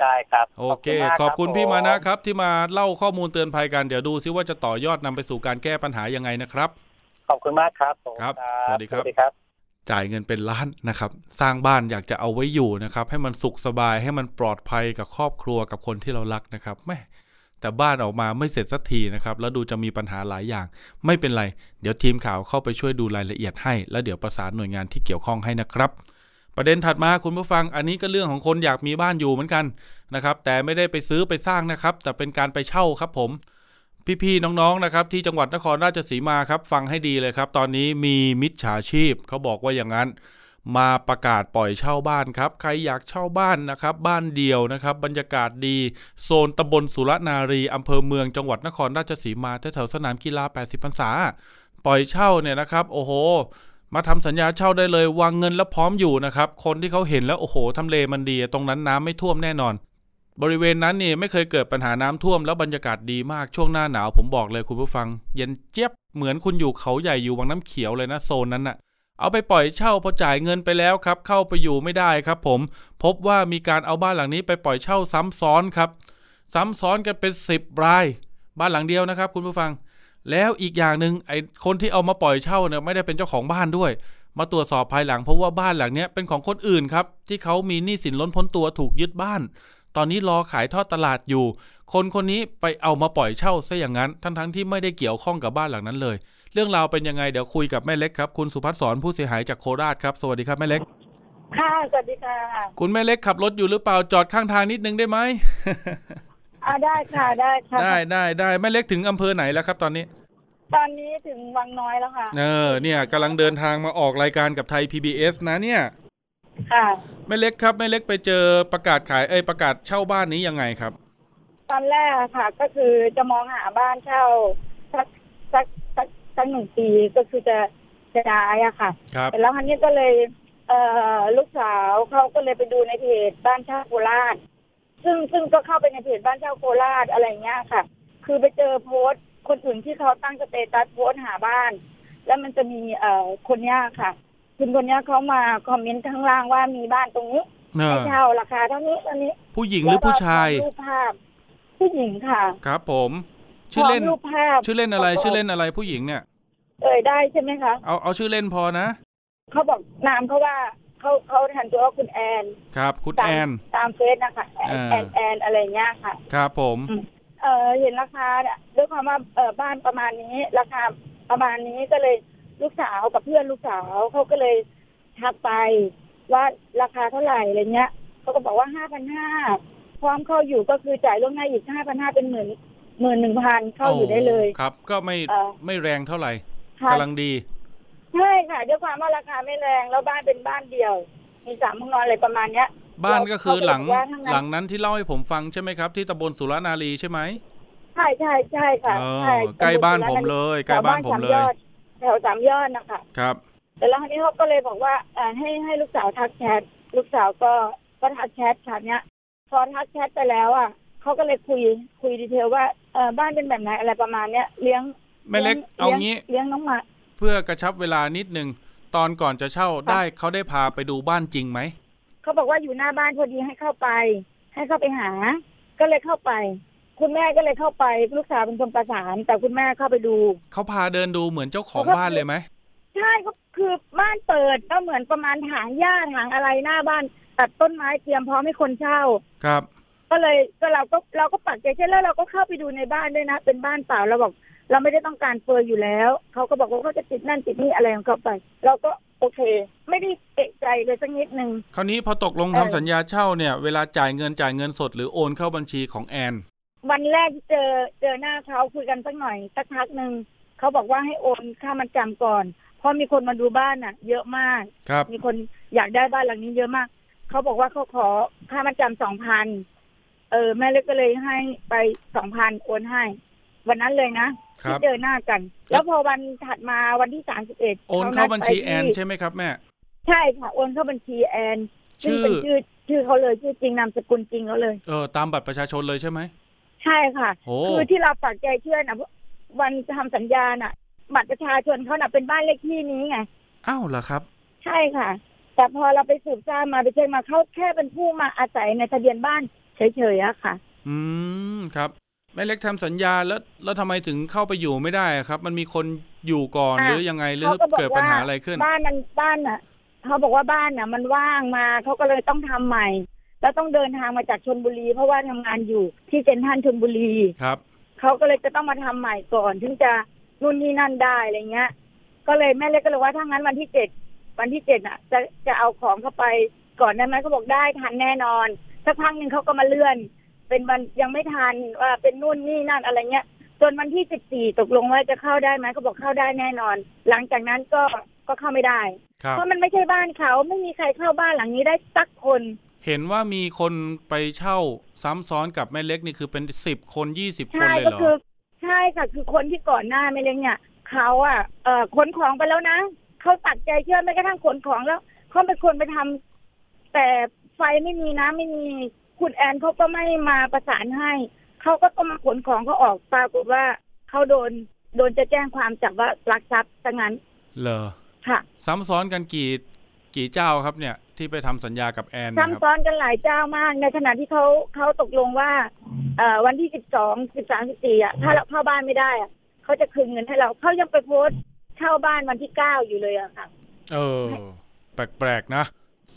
ได้ครับ โอเคมากขอบคุณรัพี่ผมานะครับ ที่มาเล่าข้อมูลเตือนภัยกันเดี๋ยวดูซิว่าจะต่อยอดนำไปสู่การแก้ปัญหายังไงนะครับ ขอบคุณมากครับผมครับสวัสดีครับ สวัสดีครับ จ่ายเงินเป็นล้านนะครับ สร้างบ้านอยากจะเอาไว้อยู่นะครับ ให้มันสุขสบายให้มันปลอดภัยกับครอบครัวกับคนที่เรารักนะครับแม่ แต่บ้านออกมาไม่เสร็จสักทีนะครับ แล้วดูจะมีปัญหาหลายอย่าง ไม่เป็นไร เดี๋ยวทีมข่าวเข้าไปช่วยดูรายละเอียดให้ แล้วเดี๋ยวประสานหน่วยงานที่เกี่ยวข้องให้นะครับ ประเด็นถัดมาคุณผู้ฟัง อันนี้ก็เรื่องของคนอยากมีบ้านอยู่เหมือนกันนะครับ แต่ไม่ได้ไปซื้อไปสร้างนะครับ แต่เป็นการไปเช่าครับผม พี่ๆน้องๆนะครับ ที่จังหวัดนครราชสีมาครับ ฟังให้ดีเลยครับ ตอนนี้มีมิจฉาชีพเขาบอกว่าอย่างนั้น มาประกาศปล่อยเช่าบ้านครับ ใครอยากเช่าบ้านนะครับ บ้านเดียวนะครับ บรรยากาศดี โซนตำบลสุรนารีอำเภอเมืองจังหวัดนครราชสีมาแถวๆสนามกีฬา 80พรรษา ปล่อยเช่าเนี่ยนะครับ โอ้โห มาทำสัญญาเช่าได้เลยวางเงินแล้วพร้อมอยู่นะครับ คนที่เขาเห็นแล้วโอ้โหทำเลมันดี ตรงนั้นน้ำไม่ท่วมแน่นอน บริเวณนั้นนี่ไม่เคยเกิดปัญหาน้ำท่วมแล้วบรรยากาศดีมากช่วงหน้าหนาวผมบอกเลยคุณผู้ฟัง เย็นเจี๊ยบเหมือนคุณอยู่เขาใหญ่อยู่วังน้ำเขียวเลยนะโซนนั้นน่ะ เอาไปปล่อยเช่าพอจ่ายเงินไปแล้วครับ เข้าไปอยู่ไม่ได้ครับ ผม พบว่ามีการเอาบ้านหลังนี้ไปปล่อยเช่าซ้ำซ้อนครับ ซ้ำซ้อนกันเป็นสิบราย บ้านหลังเดียวนะครับ คุณผู้ฟัง แล้วอีกอย่างหนึ่งไอ้คนที่เอามาปล่อยเช่าเนี่ยไม่ได้เป็นเจ้าของบ้านด้วย มาตรวจสอบภายหลังเพราะว่าบ้านหลังเนี้ยเป็นของคนอื่นครับ ที่เขามีหนี้สินล้นพ้นตัวถูกยึดบ้าน ตอนนี้รอขายทอดตลาดอยู่ คนคนนี้ไปเอามาปล่อยเช่าซะอย่างนั้น ทั้งทั้งๆที่ไม่ได้เกี่ยวข้องกับบ้านหลังนั้นเลย รื่องราวเป็นยังไงเดี๋ยวคุยกับแม่เล็กครับ คุณสุภัสสรผู้เสียหายจากโคราชครับ สวัสดีครับแม่เล็ก ค่ะ สวัสดีค่ะ คุณแม่เล็กขับรถอยู่หรือเปล่าจอดข้างทางนิดนึงได้ไหมอ่าได้ค่ะได้ค่ะ ได้ได้ได้แม่เล็กถึงอำเภอไหนแล้วครับตอนนี้ ตอนนี้ถึงวังน้อยแล้วค่ะ เออ เนี่ยกำลังเดินทางมาออกรายการกับไทย PBS นะเนี่ย ค่ะแม่เล็กครับแม่เล็กไปเจอประกาศขายเอ้ยประกาศเช่าบ้านนี้ยังไงครับ ตอนแรกอะค่ะ ก็คือจะมองหาบ้านเช่าสักสัก สักสักหนึ่งปีก็คือจะจะย้ายอะค่ะครับแต่แล้วคราวนี้ก็เลย เอ่อลูกสาวเขาก็เลยไปดูในเพจบ้านเช่าโคราช ซึ่งซึ่งก็เข้าไปในเพจบ้านเช่าโคราชอะไรอย่างเงี้ยค่ะ คือไปเจอโพสต์ คนอื่นที่เขาตั้ง status โพสต์หาบ้าน แล้วมันจะมีเอ่อคนเนี้ยค่ะคุณคนเนี้ยเขามา comment ข้างล่างว่ามีบ้านตรงนี้เออให้เช่าราคาเท่านี้เท่านี้ ผู้หญิงหรือผู้ชายแล้วก็พร้อมรูปภาพ ผู้หญิงค่ะ ครับผม ชื่อเล่นพร้มรูปภาพชื่อเล่นอะไร ชื่อเล่นอะไรผู้หญิงเนี่ย เอ่ยได้ใช่ไหมคะเอาเอาชื่อเล่นพอนะเขาบอกนามเขาว่าเขาเขาทันตัวว่าคุณแอนครับ คุณตามแอน ตามเฟซนะคะแอนอ่า แอนแอนอะไรเงี้ยค่ะ ครับผม เออเห็นราคาเนี่ยด้วยความว่าเออบ้านประมาณนี้ ราคาประมาณนี้ก็เลยลูกสาวกับเพื่อนลูกสาวเขาก็เลยทักไปว่าราคาเท่าไหร่อะไรเงี้ยเขาก็บอกว่าห้าพันห้าพร้อมเข้าอยู่ก็คือจ่ายล่วงหน้าอีกห้าพันห้าเป็นหมื่น หมื่นหนึ่งพันเข้าอยู่ได้เลยครับ ก็ไม่เอ่อไม่แรงเท่าไหร่ค่ะกำลังดีใช่ค่ะด้วยความว่าราคาไม่แรงแล้วบ้านเป็นบ้านเดียว มีสามห้องนอนอะไรประมาณเนี้ย บ้านก็คือหลังเขาก็บอกว่าถ้างั้นหลังนั้นที่เล่าให้ผมฟังใช่ไหมครับ ที่ตำบลสุรนารีใช่ไหมใช่ใช่ใช่ค่ะเออใช่ใกล้บ้านผมเลยใกล้บ้านผมเลยแถวสามยอดนะคะครับ แต่แล้วทีนี้เขาก็เลยบอกว่าเอ่อให้ให้ลูกสาวทักแชทลูกสาวก็ก็ทักแชทค่ะเนี้ยพอทักแชทไปแล้วอะ เขาก็เลยคุยคุยดีเทลว่าเออบ้านเป็นแบบไหนอะไรประมาณเนี้ยเลี้ยงแม่เล็กลี้ยเอางี้เลี้ยงน้องหมาเพื่อกระชับเวลานิดนึงตอนก่อนจะเช่าได้เขาได้พาไปดูบ้านจริงไหมเขาบอกว่าอยู่หน้าบ้านพอดีให้เข้าไป ให้เข้าไปหา ก็เลยเข้าไป คุณแม่ก็เลยเข้าไปลูกสาวเป็นคนประสาน แต่คุณแม่เข้าไปดูเขาพาเดินดูเหมือนเจ้าของเขาก็บ้านเลยไหมใช่ก็คือบ้านเปิดก็เหมือนประมาณถางหญ้าถางอะไรหน้าบ้านตัดต้นไม้เตรียมพร้อมให้คนเช่าครับ ก็เลยก็เราก็เราก็ปักใจเช่นแล้วเราก็เข้าไปดูในบ้านด้วยนะ เป็นบ้านเปล่าเราบอก เราไม่ได้ต้องการเฟอร์อยู่แล้วเขาก็บอกว่าเขาจะติดนั่นติดนี่อะไรของเขาไป เราก็โอเค ไม่ได้เอะใจเลยสักนิดนึงคราวนี้พอตกลงเอทำอสัญญาเช่าเนี่ย เวลาจ่ายเงินจ่ายเงินสดหรือโอนเข้าบัญชีของแอนวันแรกที่เจอเจอหน้าเขาคุยกันสักหน่อยสักพักหนึ่งเขาบอกว่าให้โอนค่ามันจำก่อน เพราะมีคนมาดูบ้านน่ะ เยอะมากครับมีคนอยากได้บ้านหลังนี้เยอะมากเขาบอกว่าเขาขอค่ามันจำสองพัน เออแม่เล็กก็เลยให้ไปสองพันโอนให้ วันนั้นเลยนะครับที่เจอหน้ากัน แล้วพอวันถัดมาวันที่สามสิบเอ็ดโอนเข้าบัญชีแอนใช่ไหมครับแม่ ใช่ค่ะโอนเข้าบัญชีแอนซึ่งชื่อเป็นชื่อชื่อเขาเลยชื่อจริงนามสกุลจริงเขาเลยเออตามบัตรประชาชนเลยใช่ไหมใช่ค่ะโอ้คือที่เราปักใจเชื่อนะวันทำสัญญาน่ะ บัตรประชาชนเขาน่ะเป็นบ้านเลขที่นี้ไงอ้าวเหรอครับ ใช่ค่ะ แต่พอเราไปสืบทราบมาไปเช็คมาเขาแค่เป็นผู้มาอาศัยในทะเบียนบ้าน เฉยๆอะค่ะ อืมครับแม่เล็กทำสัญญาแล้วแล้วทำไมถึงเข้าไปอยู่ไม่ได้อะครับ มันมีคนอยู่ก่อนอะหรือยังไงหรือเขาก็บอกเกิดปัญหาว่าอะไรขึ้น บ้านมันบ้านน่ะเขาบอกว่าบ้านน่ะ มันว่างมาเขาก็เลยต้องทำใหม่ แล้วต้องเดินทางมาจากชนบุรี เพราะว่าทำงานอยู่ที่เซ็นทรัลชนบุรีครับเขาก็เลยจะต้องมาทำใหม่ก่อนถึงจะนู่นนี่นั่นได้อะไรเงี้ย ก็เลยแม่เล็กก็เลยว่าถ้างั้นวันที่เจ็ดวันที่เจ็ดอะ จะจะเอาของเข้าไปก่อนได้ไหมเขาบอกได้ทันแน่นอน สักพักหนึ่งเขาก็มาเลื่อน เป็นวันยังไม่ทันว่าเป็นนู่นนี่นั่นอะไรเงี้ยจนวันที่สิบสี่ตกลงว่าจะเข้าได้ไหมเขาบอกเข้าได้แน่นอน หลังจากนั้นก็ก็เข้าไม่ได้ครับเพราะมันไม่ใช่บ้านเขาไม่มีใครเข้าบ้านหลังนี้ได้สักคน เห็นว่ามีคนไปเช่าซ้ำซ้อนกับแม่เล็กนี่คือเป็นสิบคนยี่สิบคนใช่เลยก็เหรอคือใช่ค่ะคือคนที่ก่อนหน้าไม่เล็กเนี่ยเขาอะเอ่อขนของไปแล้วนะเขาตัดใจเชื่อแม้กระทั่งขนของแล้วเขาเป็นคนไปทำแต่ ไฟไม่มีน้ำไม่มี คุณแอนเขาก็ไม่มาประสานให้เขาก็ต้องมาขนของเขาออกปรากฏว่าเขาโดนโดนจะแจ้งความจับว่าลักทรัพย์ซะงั้นเหรอค่ะซ้ำซ้อนกันกี่กี่เจ้าครับเนี่ย ที่ไปทำสัญญากับแอนเนยคซ้ำรับซ้อนกันหลายเจ้ามาก ในขณะที่เขาเขาตกลงว่าเอ่อวันที่สิบสองสิบสามสิบสี่อะถ้าเราเข้าบ้านไม่ได้อะเขาจะคืนเงินให้เราเขายังไปโพสต์เช่าบ้านวันที่เก้าอยู่เลยอะค่ะ เออ แปลกๆนะ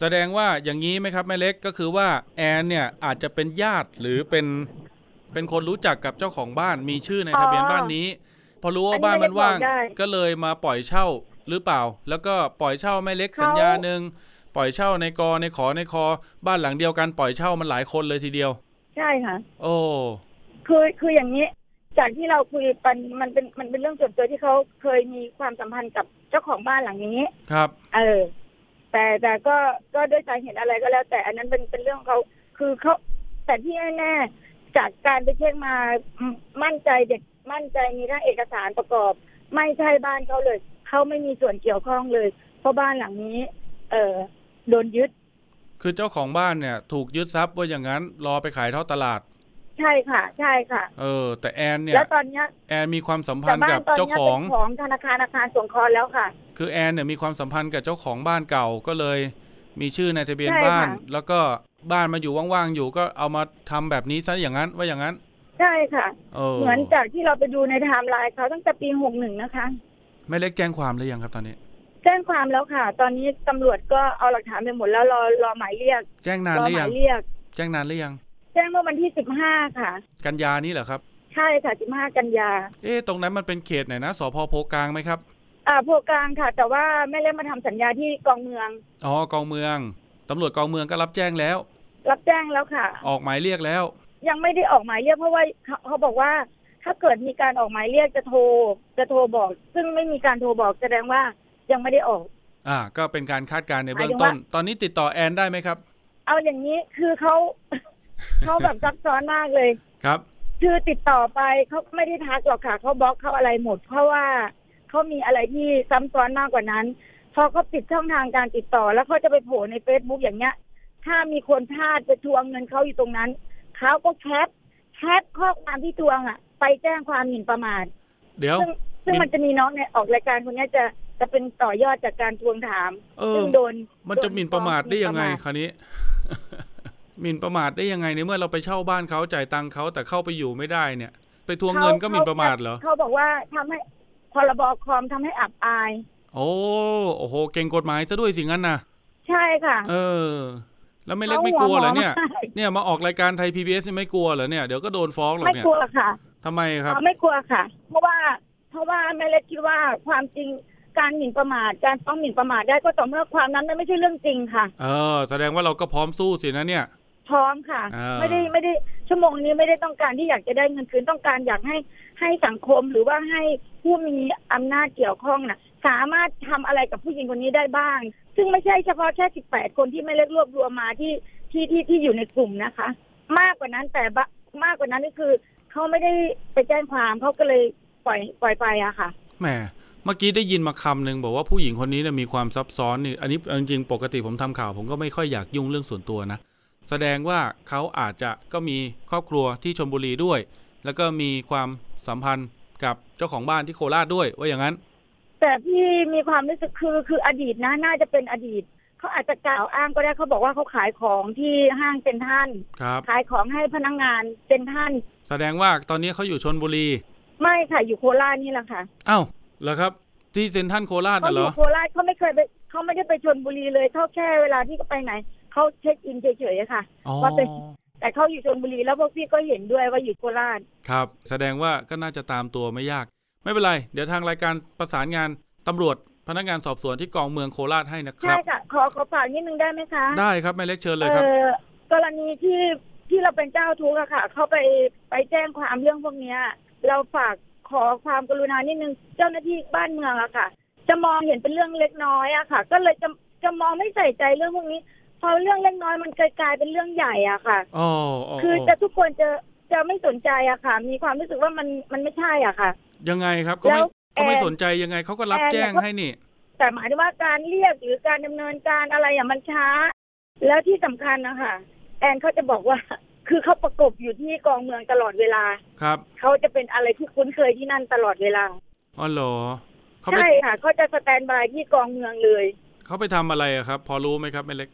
แสดงว่าอย่างนี้ไหมครับแม่เล็กก็คือว่าแอนเนี่ยอาจจะเป็นญาติหรือเป็นเป็นคนรู้จักกับเจ้าของบ้านมีชื่อในทะเบียนบ้านนี้ พอรู้ว่าบ้านมันว่างอันนี้ไม่ได้บอกได้ก็เลยมาปล่อยเช่าหรือเปล่า แล้วก็ปล่อยเช่าแม่เล็กเขาสัญญาหนึ่งปล่อยเช่าในกอในขอในคอบ้านหลังเดียวกันปล่อยเช่ามันหลายคนเลยทีเดียว ใช่ค่ะ โอ้คือคืออย่างนี้ จากที่เราคุยกันมันเป็นมันเป็นเรื่องส่วนตัวที่เขาเคยมีความสัมพันธ์กับเจ้าของบ้านหลังนี้ ครับ เออ แต่แต่ก็ก็ด้วยสาเหตุอะไรก็แล้ว แต่อันนั้นเป็นเป็นเรื่องเขาคือเขาแต่ที่แน่ๆจากการไปเช็คมามมั่นใจเด็กมั่นใจมีทั้งเอกสารประกอบ ไม่ใช่บ้านเขาเลยเขาไม่มีส่วนเกี่ยวข้องเลย เพราะบ้านหลังนี้ เออโดนยึด คือเจ้าของบ้านเนี่ย ถูกยึดทรัพย์ว่าอย่างนั้น รอไปขายท่อตลาด ใช่ค่ะ ใช่ค่ะ เออ แต่แอนเนี่ยแล้วตอนเนี้ยแอนมีความสัมพัแต่นธ์บ้ากันบตอนเจ้าเนี้ยขเป็องนของธนาคารอาคารสงเคราะห์แล้วค่ะ คือแอนเนี่ยมีความสัมพันธ์กับเจ้าของบ้านเก่าก็เลย มีชื่อในทะเบียนใช่บ้านค่ะแล้วก็บ้านมาอยู่ว่างๆอยู่ก็เอามาทำแบบนี้ซะอย่างนั้นว่าอย่างนั้น ใช่ค่ะเออเหมือนจากที่เราไปดูในไทม์ไลน์เขาตั้งแต่ปีหกหนึ่งนะคะแม่เล็กแจ้งความหรือยังครับตอนนี้ แจ้งความแล้วค่ะ ตอนนี้ตำรวจก็เอาหลักฐานไปหมดแล้วรอรอหมายเรียก แจ้งนานรอหรือหยัมางยเรียก แจ้งนานหรือยังแจ้งเมื่อวันที่สิบห้าค่ะ กันยานี้เหรอครับ ใช่ค่ะสิบห้ากันยา เอ๊ะตรงนั้นมันเป็นเขตไหนนะสพโพกลางไหมครับ อ่าโพกลางค่ะ แต่ว่าไม่เล่นมาทำสัญญาที่กองเมือง อ๋อกองเมืองตำรวจกองเมืองก็รับแจ้งแล้ว รับแจ้งแล้วค่ะ ออกหมายเรียกแล้ว ยังไม่ได้ออกหมายเรียกเพราะว่าเขาเขาบอกว่าถ้าเกิดมีการออกหมายเรียกจะโทรจะโทรบอก ซึ่งไม่มีการโทรบอกแสดงว่ายังไม่ได้ออก อ่า ก็เป็นการคาดการณ์ในเบื้องหมายถึงต้ว่านตอนนี้ติดต่อแอนได้ไหมครับ เอาอย่างนี้คือเขา เขาแบบซับซ้อนมากเลย ครับ คือติดต่อไปเขาไม่ได้ทักหรอกค่ะเขาบล็อกเขาอะไรหมด เพราะว่าเขามีอะไรที่ซ้ำซ้อนมากกว่านั้น พอเขาปิดช่องทางการติดต่อ แล้วเขาจะไปโผล่ในเฟซบุ๊กอย่างเงี้ย ถ้ามีคนพลาดไปทวงเงินเขาอยู่ตรงนั้นเขาก็ cap cap ข้อความที่ทวงอะ ไปแจ้งความหมิ่นประมาทเดี๋ยว ซึ่งซึ่งหมิ่นมันจะมีน้องเนี่ยออกรายการคนเนี้ยจะจะเป็นต่อยอดจากการทวงถามเออซึ่งโดนมันจะหมิ่นประมาทได้ยังไงหมิ่นประมาทคราวนี้ หมิ่นประมาทได้ยังไงในเมื่อเราไปเช่าบ้านเขาจ่ายตังค์เขาแต่เข้าไปอยู่ไม่ได้เนี่ย ไปทวงเงินก็หมิ่นประมาทเหรอเขาบอกว่าทำให้พรบคอมทำให้อับอาย โอ้โอ้โหเก่งกฎหมายซะด้วยสิงั้นนะใช่ค่ะ เออ แล้วไม่เล็กไม่กลัวเหรอเนี่ยขาหัวหมอมากเนี่ยมาออกรายการไทยพีบีเอสไม่กลัวเหรอเนี่ยเดี๋ยวก็โดนฟ้องหรอกไม่เนี่ยกลัวค่ะทำไมครับเขาไม่กลัวค่ะ เพราะว่าเพราะว่าแม่เล็กคิดว่าความจริงการหมิ่นประมาทการฟ้องหมิ่นประมาทได้ก็ต่อเมื่อความนั้นไม่ใช่เรื่องจริงค่ะ เออ แสดงว่าเราก็พร้อมสู้สินะเนี่ย พร้อมค่ะ อ่า ไม่ได้ไม่ได้ชั่วโมงนี้ไม่ได้ต้องการที่อยากจะได้เงินคืนต้องการอยากให้ให้สังคมหรือว่าให้ผู้มีอำนาจเกี่ยวข้องน่ะสามารถทำอะไรกับผู้หญิงคนนี้ได้บ้าง ซึ่งไม่ใช่เฉพาะแค่ 18 คนที่ไม่เล็กรวบรวมมาที่ที่ที่ที่อยู่ในกลุ่มนะคะ มากกว่านั้นแต่บะมากกว่านั้นก็คือเขาไม่ได้ไปแจ้งความเขาก็เลยปล่อยปล่อยไปอะค่ะ แหมเมื่อกี้ได้ยินมาคำหนึ่งบอกว่าผู้หญิงคนนี้เนี่ยมีความซับซ้อนนี่อันนี้เอาจริงๆปกติผมทำข่าว ผมก็ไม่ค่อยอยากยุ่งเรื่องส่วนตัวนะ แสดงว่าเขาอาจจะก็มีครอบครัวที่ชลบุรีด้วย แล้วก็มีความสัมพันธ์กับเจ้าของบ้านที่โคราชด้วยว่าอย่างนั้น แต่พี่มีความรู้สึกคือคืออดีตนะน่าจะเป็นอดีตเขาอาจจะกล่าวอ้างก็ได้เขาบอกว่าเขาขายของที่ห้างเซ็นทรัลครับขายของให้พนักงานเซ็นทรัลแสดงว่าตอนนี้เขาอยู่ชนบุรี ไม่ค่ะอยู่โคราชนี่แหละค่ะอ้าวเหรอครับที่เซ็นทรัลโคราชเขาน่ะอเหรยู่อโคราชเขาไม่เคยไปเขาไม่ได้ไปชนบุรีเลยเขาแค่เวลาที่เขาไปไหน เขาเช็คอินเฉยๆค่ะอ๋อว่าเป็นแต่เขาอยู่ชลบุรีแล้วพวกพี่ก็เห็นด้วยว่าอยู่โคราชครับ แสดงว่าก็น่าจะตามตัวไม่ยาก ไม่เป็นไร เดี๋ยวทางรายการประสานงานตำรวจพนักงานสอบสวนที่กองเมืองโคราชให้นะคใช่รับค่ะขอขอฝากนิดนึงได้ไหมคะ ได้ครับแม่เล็กเชิญเลยครับออกรณีที่ที่เราเป็นเจ้าทุกข์อะค่ะ เขาไปไปแจ้งความเรื่องพวกเนี้ย เราฝากขอความกรุณานิดนึงเจ้าหน้าที่บ้านเมืองอะค่ะ จะมองเห็นเป็นเรื่องเล็กน้อยอะค่ะ ก็เลยจะจะมองไม่ใส่ใจเรื่องพวกนี้ พอเรื่องเล็กน้อยมันกลายเป็นเรื่องใหญ่อะค่ะอ๋ออ๋อคือจะทุกคนจะจะไม่สนใจอะค่ะ มีความรู้สึกว่ามันมันไม่ใช่อะค่ะ ยังไงครับเขาไม่แล้วเขาไม่แอนสนใจยังไงเขาก็รับแอนแจ้งเนี่ยก็ให้นี่ แต่หมายถึงว่าการเรียกหรือการดำเนินการอะไรอะมันช้า แล้วที่สำคัญนะคะแอนเขาจะบอกว่าคือเขาประกบอยู่ที่กองเมืองตลอดเวลาครับเขาจะเป็นอะไรที่คุ้นเคยที่นั่นตลอดเวลาอ๋อเหรอเขาไปใช่ค่ะเขาจะสแตนบายที่กองเมืองเลยเขาไปทำอะไรอะครับ พอรู้ไหมครับแม่เล็ก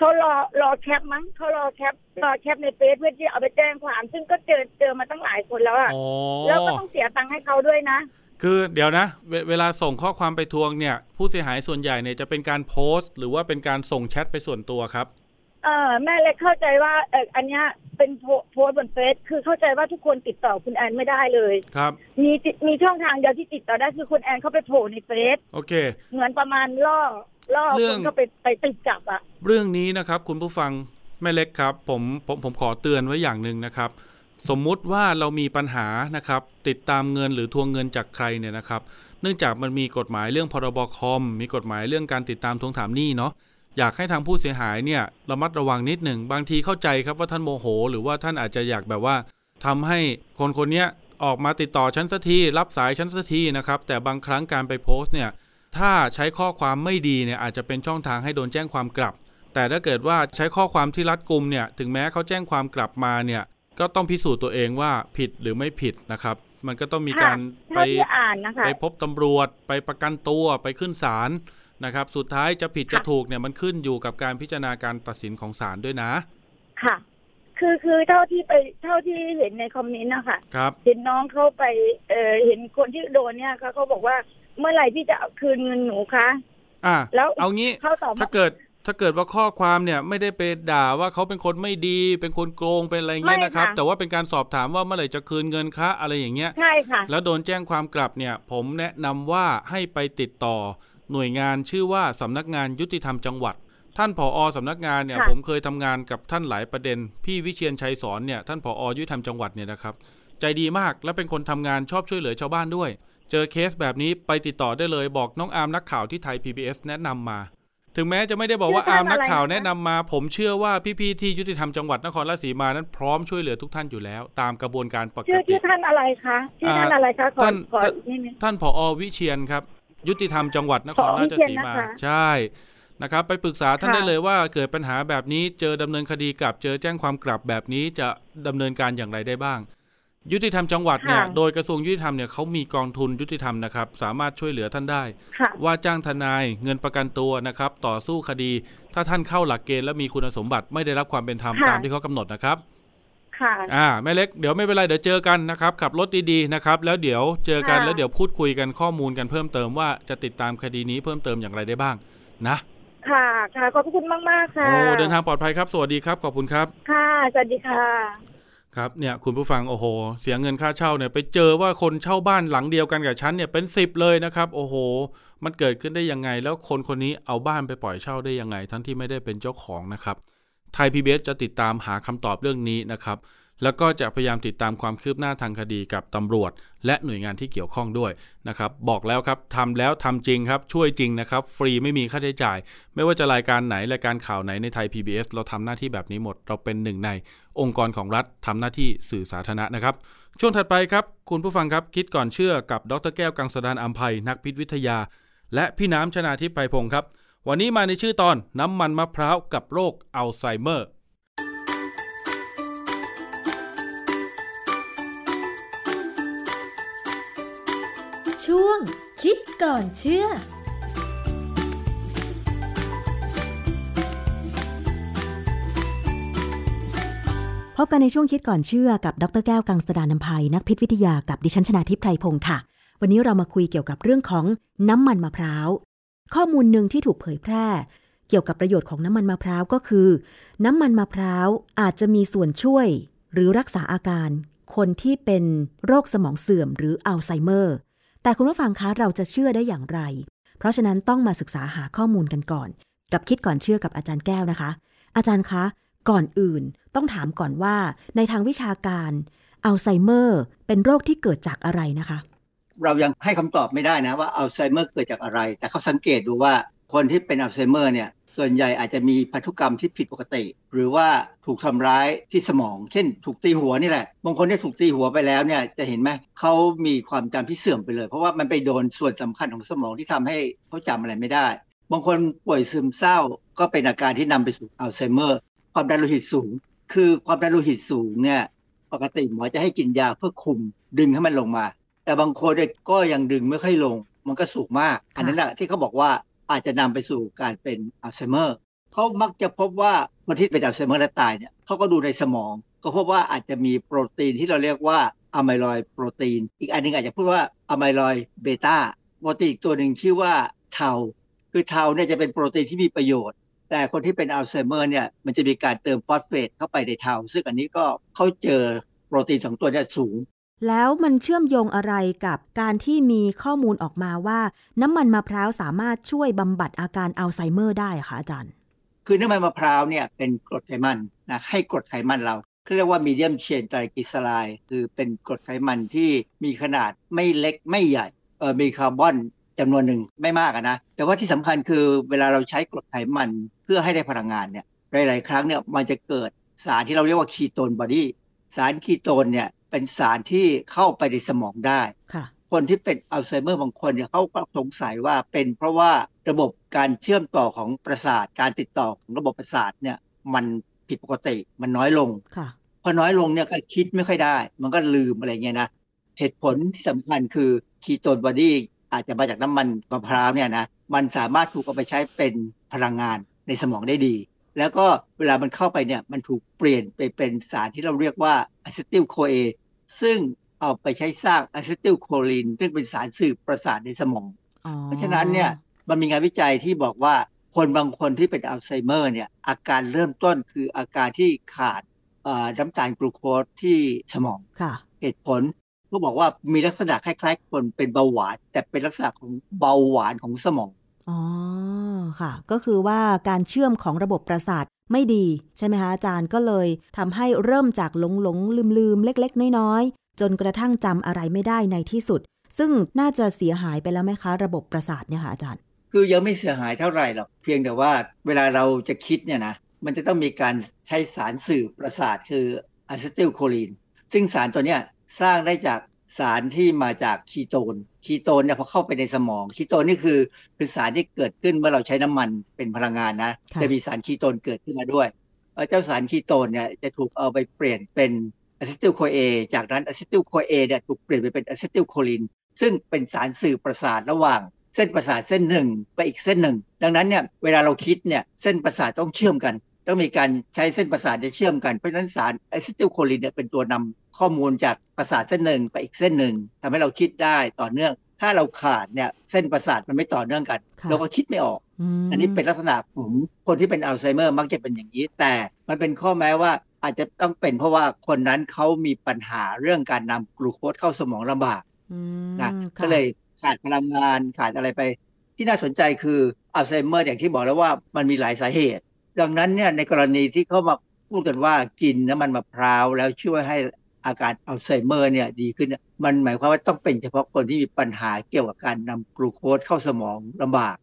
เขารอรอแคปมั้งเขารอแคปรอแคปในเฟซเพื่อที่เอาไปแจ้งความ ซึ่งก็เจอเจอมาตั้งหลายคนแล้วอะอ๋อ แล้วก็ต้องเสียตังค์ให้เขาด้วยนะ คือเดี๋ยวนะเวเวลาส่งข้อความไปทวงเนี่ย ผู้เสียหายส่วนใหญ่เนี่ยจะเป็นการโพสต์ หรือว่าเป็นการส่งแชทไปส่วนตัวครับ เออแม่เล็กเข้าใจว่าเอออันเนี้ยเป็นโพโพสต์บนเฟซคือเข้าใจว่าทุกคนติดต่อคุณแอนไม่ได้เลยครับ มีติมีช่องทางเดียวที่ติดต่อได้คือคุณแอนเข้าไปโผล่ในเฟซโอเค เหมือนประมาณล่อล่อเรื่คองนเข้าไปไปติดจับอะเรื่องนี้นะครับ คุณผู้ฟังแม่เล็กครับ ผมผมผมขอเตือนไว้อย่างหนึ่งนะครับ สมมุติว่าเรามีปัญหานะครับ ติดตามเงินหรือทวงเงินจากใครเนี่ยนะครับ เนื่องจากมันมีกฎหมายเรื่องพรบคอม มีกฎหมายเรื่องการติดตามทวงถามหนี้เนาะ อยากให้ทางผู้เสียหายเนี่ยระมัดระวังนิดหนึ่งบางทีเข้าใจครับว่าท่านโมโห หรือว่าท่านอาจจะอยากแบบว่าทำให้คนคนเนี้ยออกมาติดต่อฉันสักทีรับสายฉันสักทีนะครับ แต่บางครั้งการไปโพสต์เนี่ยถ้าใช้ข้อความไม่ดีเนี่ยอาจจะเป็นช่องทางให้โดนแจ้งความกลับ แต่ถ้าเกิดว่าใช้ข้อความที่รัดกุมเนี่ยถึงแม้เขาแจ้งความกลับมาเนี่ยก็ต้องพิสูจน์ตัวเองว่าผิดหรือไม่ผิดนะครับ มันก็ต้องมีการไปเท่าที่อ่านนะคะไปพบตำรวจไปประกันตัวไปขึ้นศาล นะครับ สุดท้ายจะผิดจะค่ะถูกเนี่ยมันขึ้นอยู่กับการพิจารณาการตัดสินของศาลด้วยนะ ค่ะ คือคือเท่าที่ไปเท่าที่เห็นในคอมเมนต์นะคะครับเห็นน้องเขาไปเออเห็นคนที่โดนเนี่ยเขาเขาบอกว่าเมื่อไหร่ที่จะเอาคืนเงินหนูคะอะแล้วเอางี้เขาตอบถ้าว่าเกิดถ้าเกิดว่าข้อความเนี่ยไม่ได้ไปด่าว่าเขาเป็นคนไม่ดี เป็นคนโกงเป็นอะไรเงี้ยนะครับ แต่ว่าเป็นการสอบถามว่าเมื่อไหร่จะคืนเงินคะอะไรอย่างเงี้ยใช่ค่ะแล้วโดนแจ้งความกลับเนี่ย ผมแนะนำว่าให้ไปติดต่อ หน่วยงานชื่อว่าสำนักงานยุติธรรมจังหวัด ท่านผอสำนักงานเนี่ยค่ะผมเคยทำงานกับท่านหลายประเด็น พี่วิเชียนชัยสอนเนี่ยท่านผอยุติธรรมจังหวัดเนี่ยนะครับ ใจดีมากและเป็นคนทำงานชอบช่วยเหลือชาวบ้านด้วย เจอเคสแบบนี้ไปติดต่อได้เลยบอกน้องอาร์มนักข่าวที่ไทย PBS แนะนำมาถึงแม้จะไม่ได้บอกว่าชื่ออาท่านร์มนักข่าวอะไรนะคะแนะนำมา ผมเชื่อว่าพี่ๆที่ยุติธรรมจังหวัดนครราชสีมานั้นพร้อมช่วยเหลือทุกท่านอยู่แล้ว ตามกระบวนการปกชื่อติชื่อท่านอะไรคะชื่อท่านอ่าอะไรคะขอท่านขอท่านอีกนิดนึงท่านผอวิเชียนครับ ยุติธรรมจังหวัดนครราชสีมาผอวิชเชียรนะคะใช่นะครับ ไปปรึกษาท่านค่ะได้เลยว่าเกิดปัญหาแบบนี้เจอดำเนินคดีกลับ เจอแจ้งความกลับแบบนี้จะดำเนินการอย่างไรได้บ้าง ยุติธรรมจังหวัดเนี่ยค่ะโดยกระทรวงยุติธรรมเนี่ยเขามีกองทุนยุติธรรมนะครับ สามารถช่วยเหลือท่านได้ค่ะว่าจ้างทนายเงินประกันตัวนะครับ ต่อสู้คดี ถ้าท่านเข้าหลักเกณฑ์และมีคุณสมบัติไม่ได้รับความเป็นธรรมค่ะตามที่เขากำหนดนะครับ ค่ะ อ่าแม่เล็กเดี๋ยวไม่เป็นไรเดี๋ยวเจอกันนะครับขับรถดีๆนะครับแล้วเดี๋ยวเจอกันค่ะ แล้วเดี๋ยวพูดคุยกันข้อมูลกันเพิ่มเติมว่าจะติดตามคดีนี้เพิ่มเติมอย่างไรได้บ้างนะค่ะค่ะขอบพระคุณมากมากๆค่ะโอ้เดินทางปลอดภัยครับสวัสดีครับขอบคุณครับ ค่ะสวัสดีค่ะ ครับเนี่ยคุณผู้ฟังโอ้โห เสียเงินค่าเช่าเนี่ยไปเจอว่าคนเช่าบ้านหลังเดียวกันกับฉันเนี่ยเป็นสิบเลยนะครับ โอ้โห มันเกิดขึ้นได้ยังไง แล้วคนคนนี้เอาบ้านไปปล่อยเช่าได้ยังไง ทั้งที่ไม่ได้เป็นเจ้าของนะครับ ไทยพีบีจะติดตามหาคำตอบเรื่องนี้นะครับ แล้วก็จะพยายามติดตามความคืบหน้าทางคดีกับตำรวจ และหน่วยงานที่เกี่ยวข้องด้วยนะครับ บอกแล้วครับทำแล้วทำจริงครับ ช่วยจริงนะครับ ฟรีไม่มีค่าใช้จ่าย ไม่ว่าจะรายการไหนรายการข่าวไหนในไทย PBS เราทำหน้าที่แบบนี้หมด เราเป็นหนึ่งในองค์กรของรัฐทำหน้าที่สื่อสาธารณะนะครับ ช่วงถัดไปครับ คุณผู้ฟังครับคิดก่อนเชื่อกับดรแก้วกังสดานอัมภัยนักพิษวิทยา และพี่น้ำชนาทิพย์ไพพงศ์ครับ วันนี้มาในชื่อตอนน้ำมันมะพร้าวกับโรคอัลไซเมอร์ ช่วงคิดก่อนเชื่อพบกันในช่วงคิดก่อนเชื่อกับดรแก้วกังสดานนภัยนักพิษวิทยากับดิฉันชนาทิพไพรพงศ์ค่ะ วันนี้เรามาคุยเกี่ยวกับเรื่องของน้ำมันมะพร้าว ข้อมูลหนึ่งที่ถูกเผยแพร่ เกี่ยวกับประโยชน์ของน้ำมันมะพร้าวก็คือ น้ำมันมะพร้าวอาจจะมีส่วนช่วย หรือรักษาอาการ คนที่เป็นโรคสมองเสื่อมหรืออัลไซเมอร์ แต่คุณผู้ฟังคะเราจะเชื่อได้อย่างไร เพราะฉะนั้นต้องมาศึกษาหาข้อมูลกันก่อน กับคิดก่อนเชื่อกับอาจารย์แก้วนะคะ อาจารย์คะ ก่อนอื่นต้องถามก่อนว่า ในทางวิชาการอัลไซเมอร์ เป็นโรคที่เกิดจากอะไรนะคะ เรายังให้คำตอบไม่ได้นะว่าอัลไซเมอร์เกิดจากอะไร แต่เขาสังเกตดูว่าคนที่เป็นอัลไซเมอร์เนี่ยส่วนใหญ่อาจจะมีพันธุกรรมที่ผิดปกติ หรือว่าถูกทำร้ายที่สมอง เช่น ถูกตีหัวนี่แหละบางคนที่ถูกตีหัวไปแล้วเนี่ยจะเห็นไหมเขามีความจำที่เสื่อมไปเลย เพราะว่ามันไปโดนส่วนสำคัญของสมองที่ทำให้เขาจำอะไรไม่ได้ บางคนป่วยซึมเศร้าก็เป็นอาการที่นำไปสู่อัลไซเมอร์ ความดันโลหิตสูง คือความดันโลหิตสูงเนี่ยปกติหมอจะให้กินยาเพื่อคุมดึงให้มันลงมา แต่บางคนเนี่ยก็ยังดึงไม่ค่อยลง มันก็สูงมาก อันนั้นแหละที่เขาบอกว่าอาจจะนำไปสู่การเป็นอัลไซเมอร์เขามักจะพบว่าคนที่เป็นอัลไซเมอร์และตายเนี่ยเขาก็ดูในสมอง ก็พบว่าอาจจะมีโปรตีนที่เราเรียกว่า amyloid protein อีกอันหนึ่งอาจจะพูดว่า amyloid beta protein อีกตัวหนึ่งชื่อว่า tau คือ tau เนี่ยจะเป็นโปรตีนที่มีประโยชน์ แต่คนที่เป็นอัลไซเมอร์เนี่ยมันจะมีการเติมฟอสเฟตเข้าไปใน tau ซึ่งอันนี้ก็เขาเจอโปรตีนสองตัวเนี่ยสูง แล้วมันเชื่อมโยงอะไรกับการที่มีข้อมูลออกมาว่าน้ำมันมะพร้าวสามารถช่วยบำบัดอาการอัลไซเมอร์ได้คะอาจารย์ คือน้ำมันมะพร้าวเนี่ยเป็นกรดไขมันนะให้กรดไขมันเราเรียกว่า medium chain triglyceride คือเป็นกรดไขมันที่มีขนาดไม่เล็กไม่ใหญ่เออมีคาร์บอนจำนวนหนึ่งไม่มากนะ แต่ว่าที่สำคัญคือเวลาเราใช้กรดไขมันเพื่อให้ได้พลังงานเนี่ยหลาย ๆ ครั้งเนี่ยมันจะเกิดสารที่เราเรียกว่า ketone bodyสารคีโตนเนี่ย เป็นสารที่เข้าไปในสมองได้ค่ะคนที่เป็นอัลไซเมอร์บางคนเนี่ยเขาก็สงสัยว่าเป็นเพราะว่าระบบการเชื่อมต่อของประสาทการติดต่อของระบบประสาทเนี่ยมันผิดปกติมันน้อยลงค่ะพอน้อยลงเนี่ยก็คิดไม่ค่อยได้ มันก็ลืมอะไรเงี้ยนะเหตุผลที่สำคัญคือ ketone body อาจจะมาจากน้ำมันมะพร้าวเนี่ยนะมันสามารถถูกเอาไปใช้เป็นพลังงานในสมองได้ดี แล้วก็เวลามันเข้าไปเนี่ยมันถูกเปลี่ยนไปเป็นสารที่เราเรียกว่า acetyl-CoA ซึ่งเอาไปใช้สร้างอะซิติลโคลินซึ่งเป็นสารสื่อประสาทในสมองอ๋อเพราะฉะนั้นเนี่ยมันมีงานวิจัยที่บอกว่าคนบางคนที่เป็นอัลไซเมอร์เนี่ยอาการเริ่มต้นคืออาการที่ขาดเอ่อน้ำตาลกลูโคสที่สมองค่ะเหตุผลก็บอกว่ามีลักษณะคล้ายๆ คนเป็นเบาหวาน แต่เป็นลักษณะของเบาหวานของสมอง อ๋อ ค่ะ ก็คือว่าการเชื่อมของระบบประสาทไม่ดี ใช่ไหมคะอาจารย์ก็เลยทำให้เริ่มจากหลงหลงลืมลืมเล็ก ๆ น้อยๆ จนกระทั่งจำอะไรไม่ได้ในที่สุด ซึ่งน่าจะเสียหายไปแล้วไหมคะ ระบบประสาทเนี่ยค่ะอาจารย์ คือยังไม่เสียหายเท่าไหร่หรอกเพียงแต่ว่าเวลาเราจะคิดเนี่ยนะมันจะต้องมีการใช้สารสื่อประสาทคืออะซิติลโคลีนซึ่งสารตัวเนี้ยสร้างได้จาก สารที่มาจากคีโตน คีโตนเนี่ยพอเข้าไปในสมอง คีโตนนี่คือคือสารที่เกิดขึ้นเมื่อเราใช้น้ำมันเป็นพลังงานนะค่ะจะมีสารคีโตนเกิดขึ้นมาด้วยเอ่อเจ้าสารคีโตนเนี่ยจะถูกเอาไปเปลี่ยนเป็น acetyl-CoA จากนั้น acetyl-CoA เนี่ยถูกเปลี่ยนไปเป็นอะซิติลโคลิน ซึ่งเป็นสารสื่อประสาทระหว่างเส้นประสาทเส้นหนึ่งไปอีกเส้นหนึ่ง ดังนั้นเนี่ยเวลาเราคิดเนี่ยเส้นประสาทต้องเชื่อมกัน ต้องมีการใช้เส้นประสาทเนี่ยเชื่อมกัน เพราะฉะนั้นสารอะซิติลโคลินเนี่ยเป็นตัวนำข้อมูลจากประสาทเส้นหนึ่งไปอีกเส้นหนึ่งทำให้เราคิดได้ต่อเนื่อง ถ้าเราขาดเนี่ยเส้นประสาทมันไม่ต่อเนื่องกันค่ะเราก็คิดไม่ออก อืมอันนี้เป็นลักษณะของคนที่เป็นอัลไซเมอร์มักจะเป็นอย่างนี้ แต่มันเป็นข้อแม้ว่าอาจจะต้องเป็นเพราะว่าคนนั้นเขามีปัญหาเรื่องการนำกลูโคสเข้าสมองลำบากอืมนะค่ะก็เลยขาดพลังงานขาดอะไรไป ที่น่าสนใจคืออัลไซเมอร์อย่างที่บอกแล้วว่ามันมีหลายสาเหตุ ดังนั้นเนี่ยในกรณีที่เขามาพูดกันว่ากินน้ำมันมะพร้าวแล้วช่วยให้อาการอัลไซเมอร์เนี่ยดีขึ้น มันหมายความว่าต้องเป็นเฉพาะคนที่มีปัญหาเกี่ยวกับการนำกลูโคสเข้าสมองลำบาก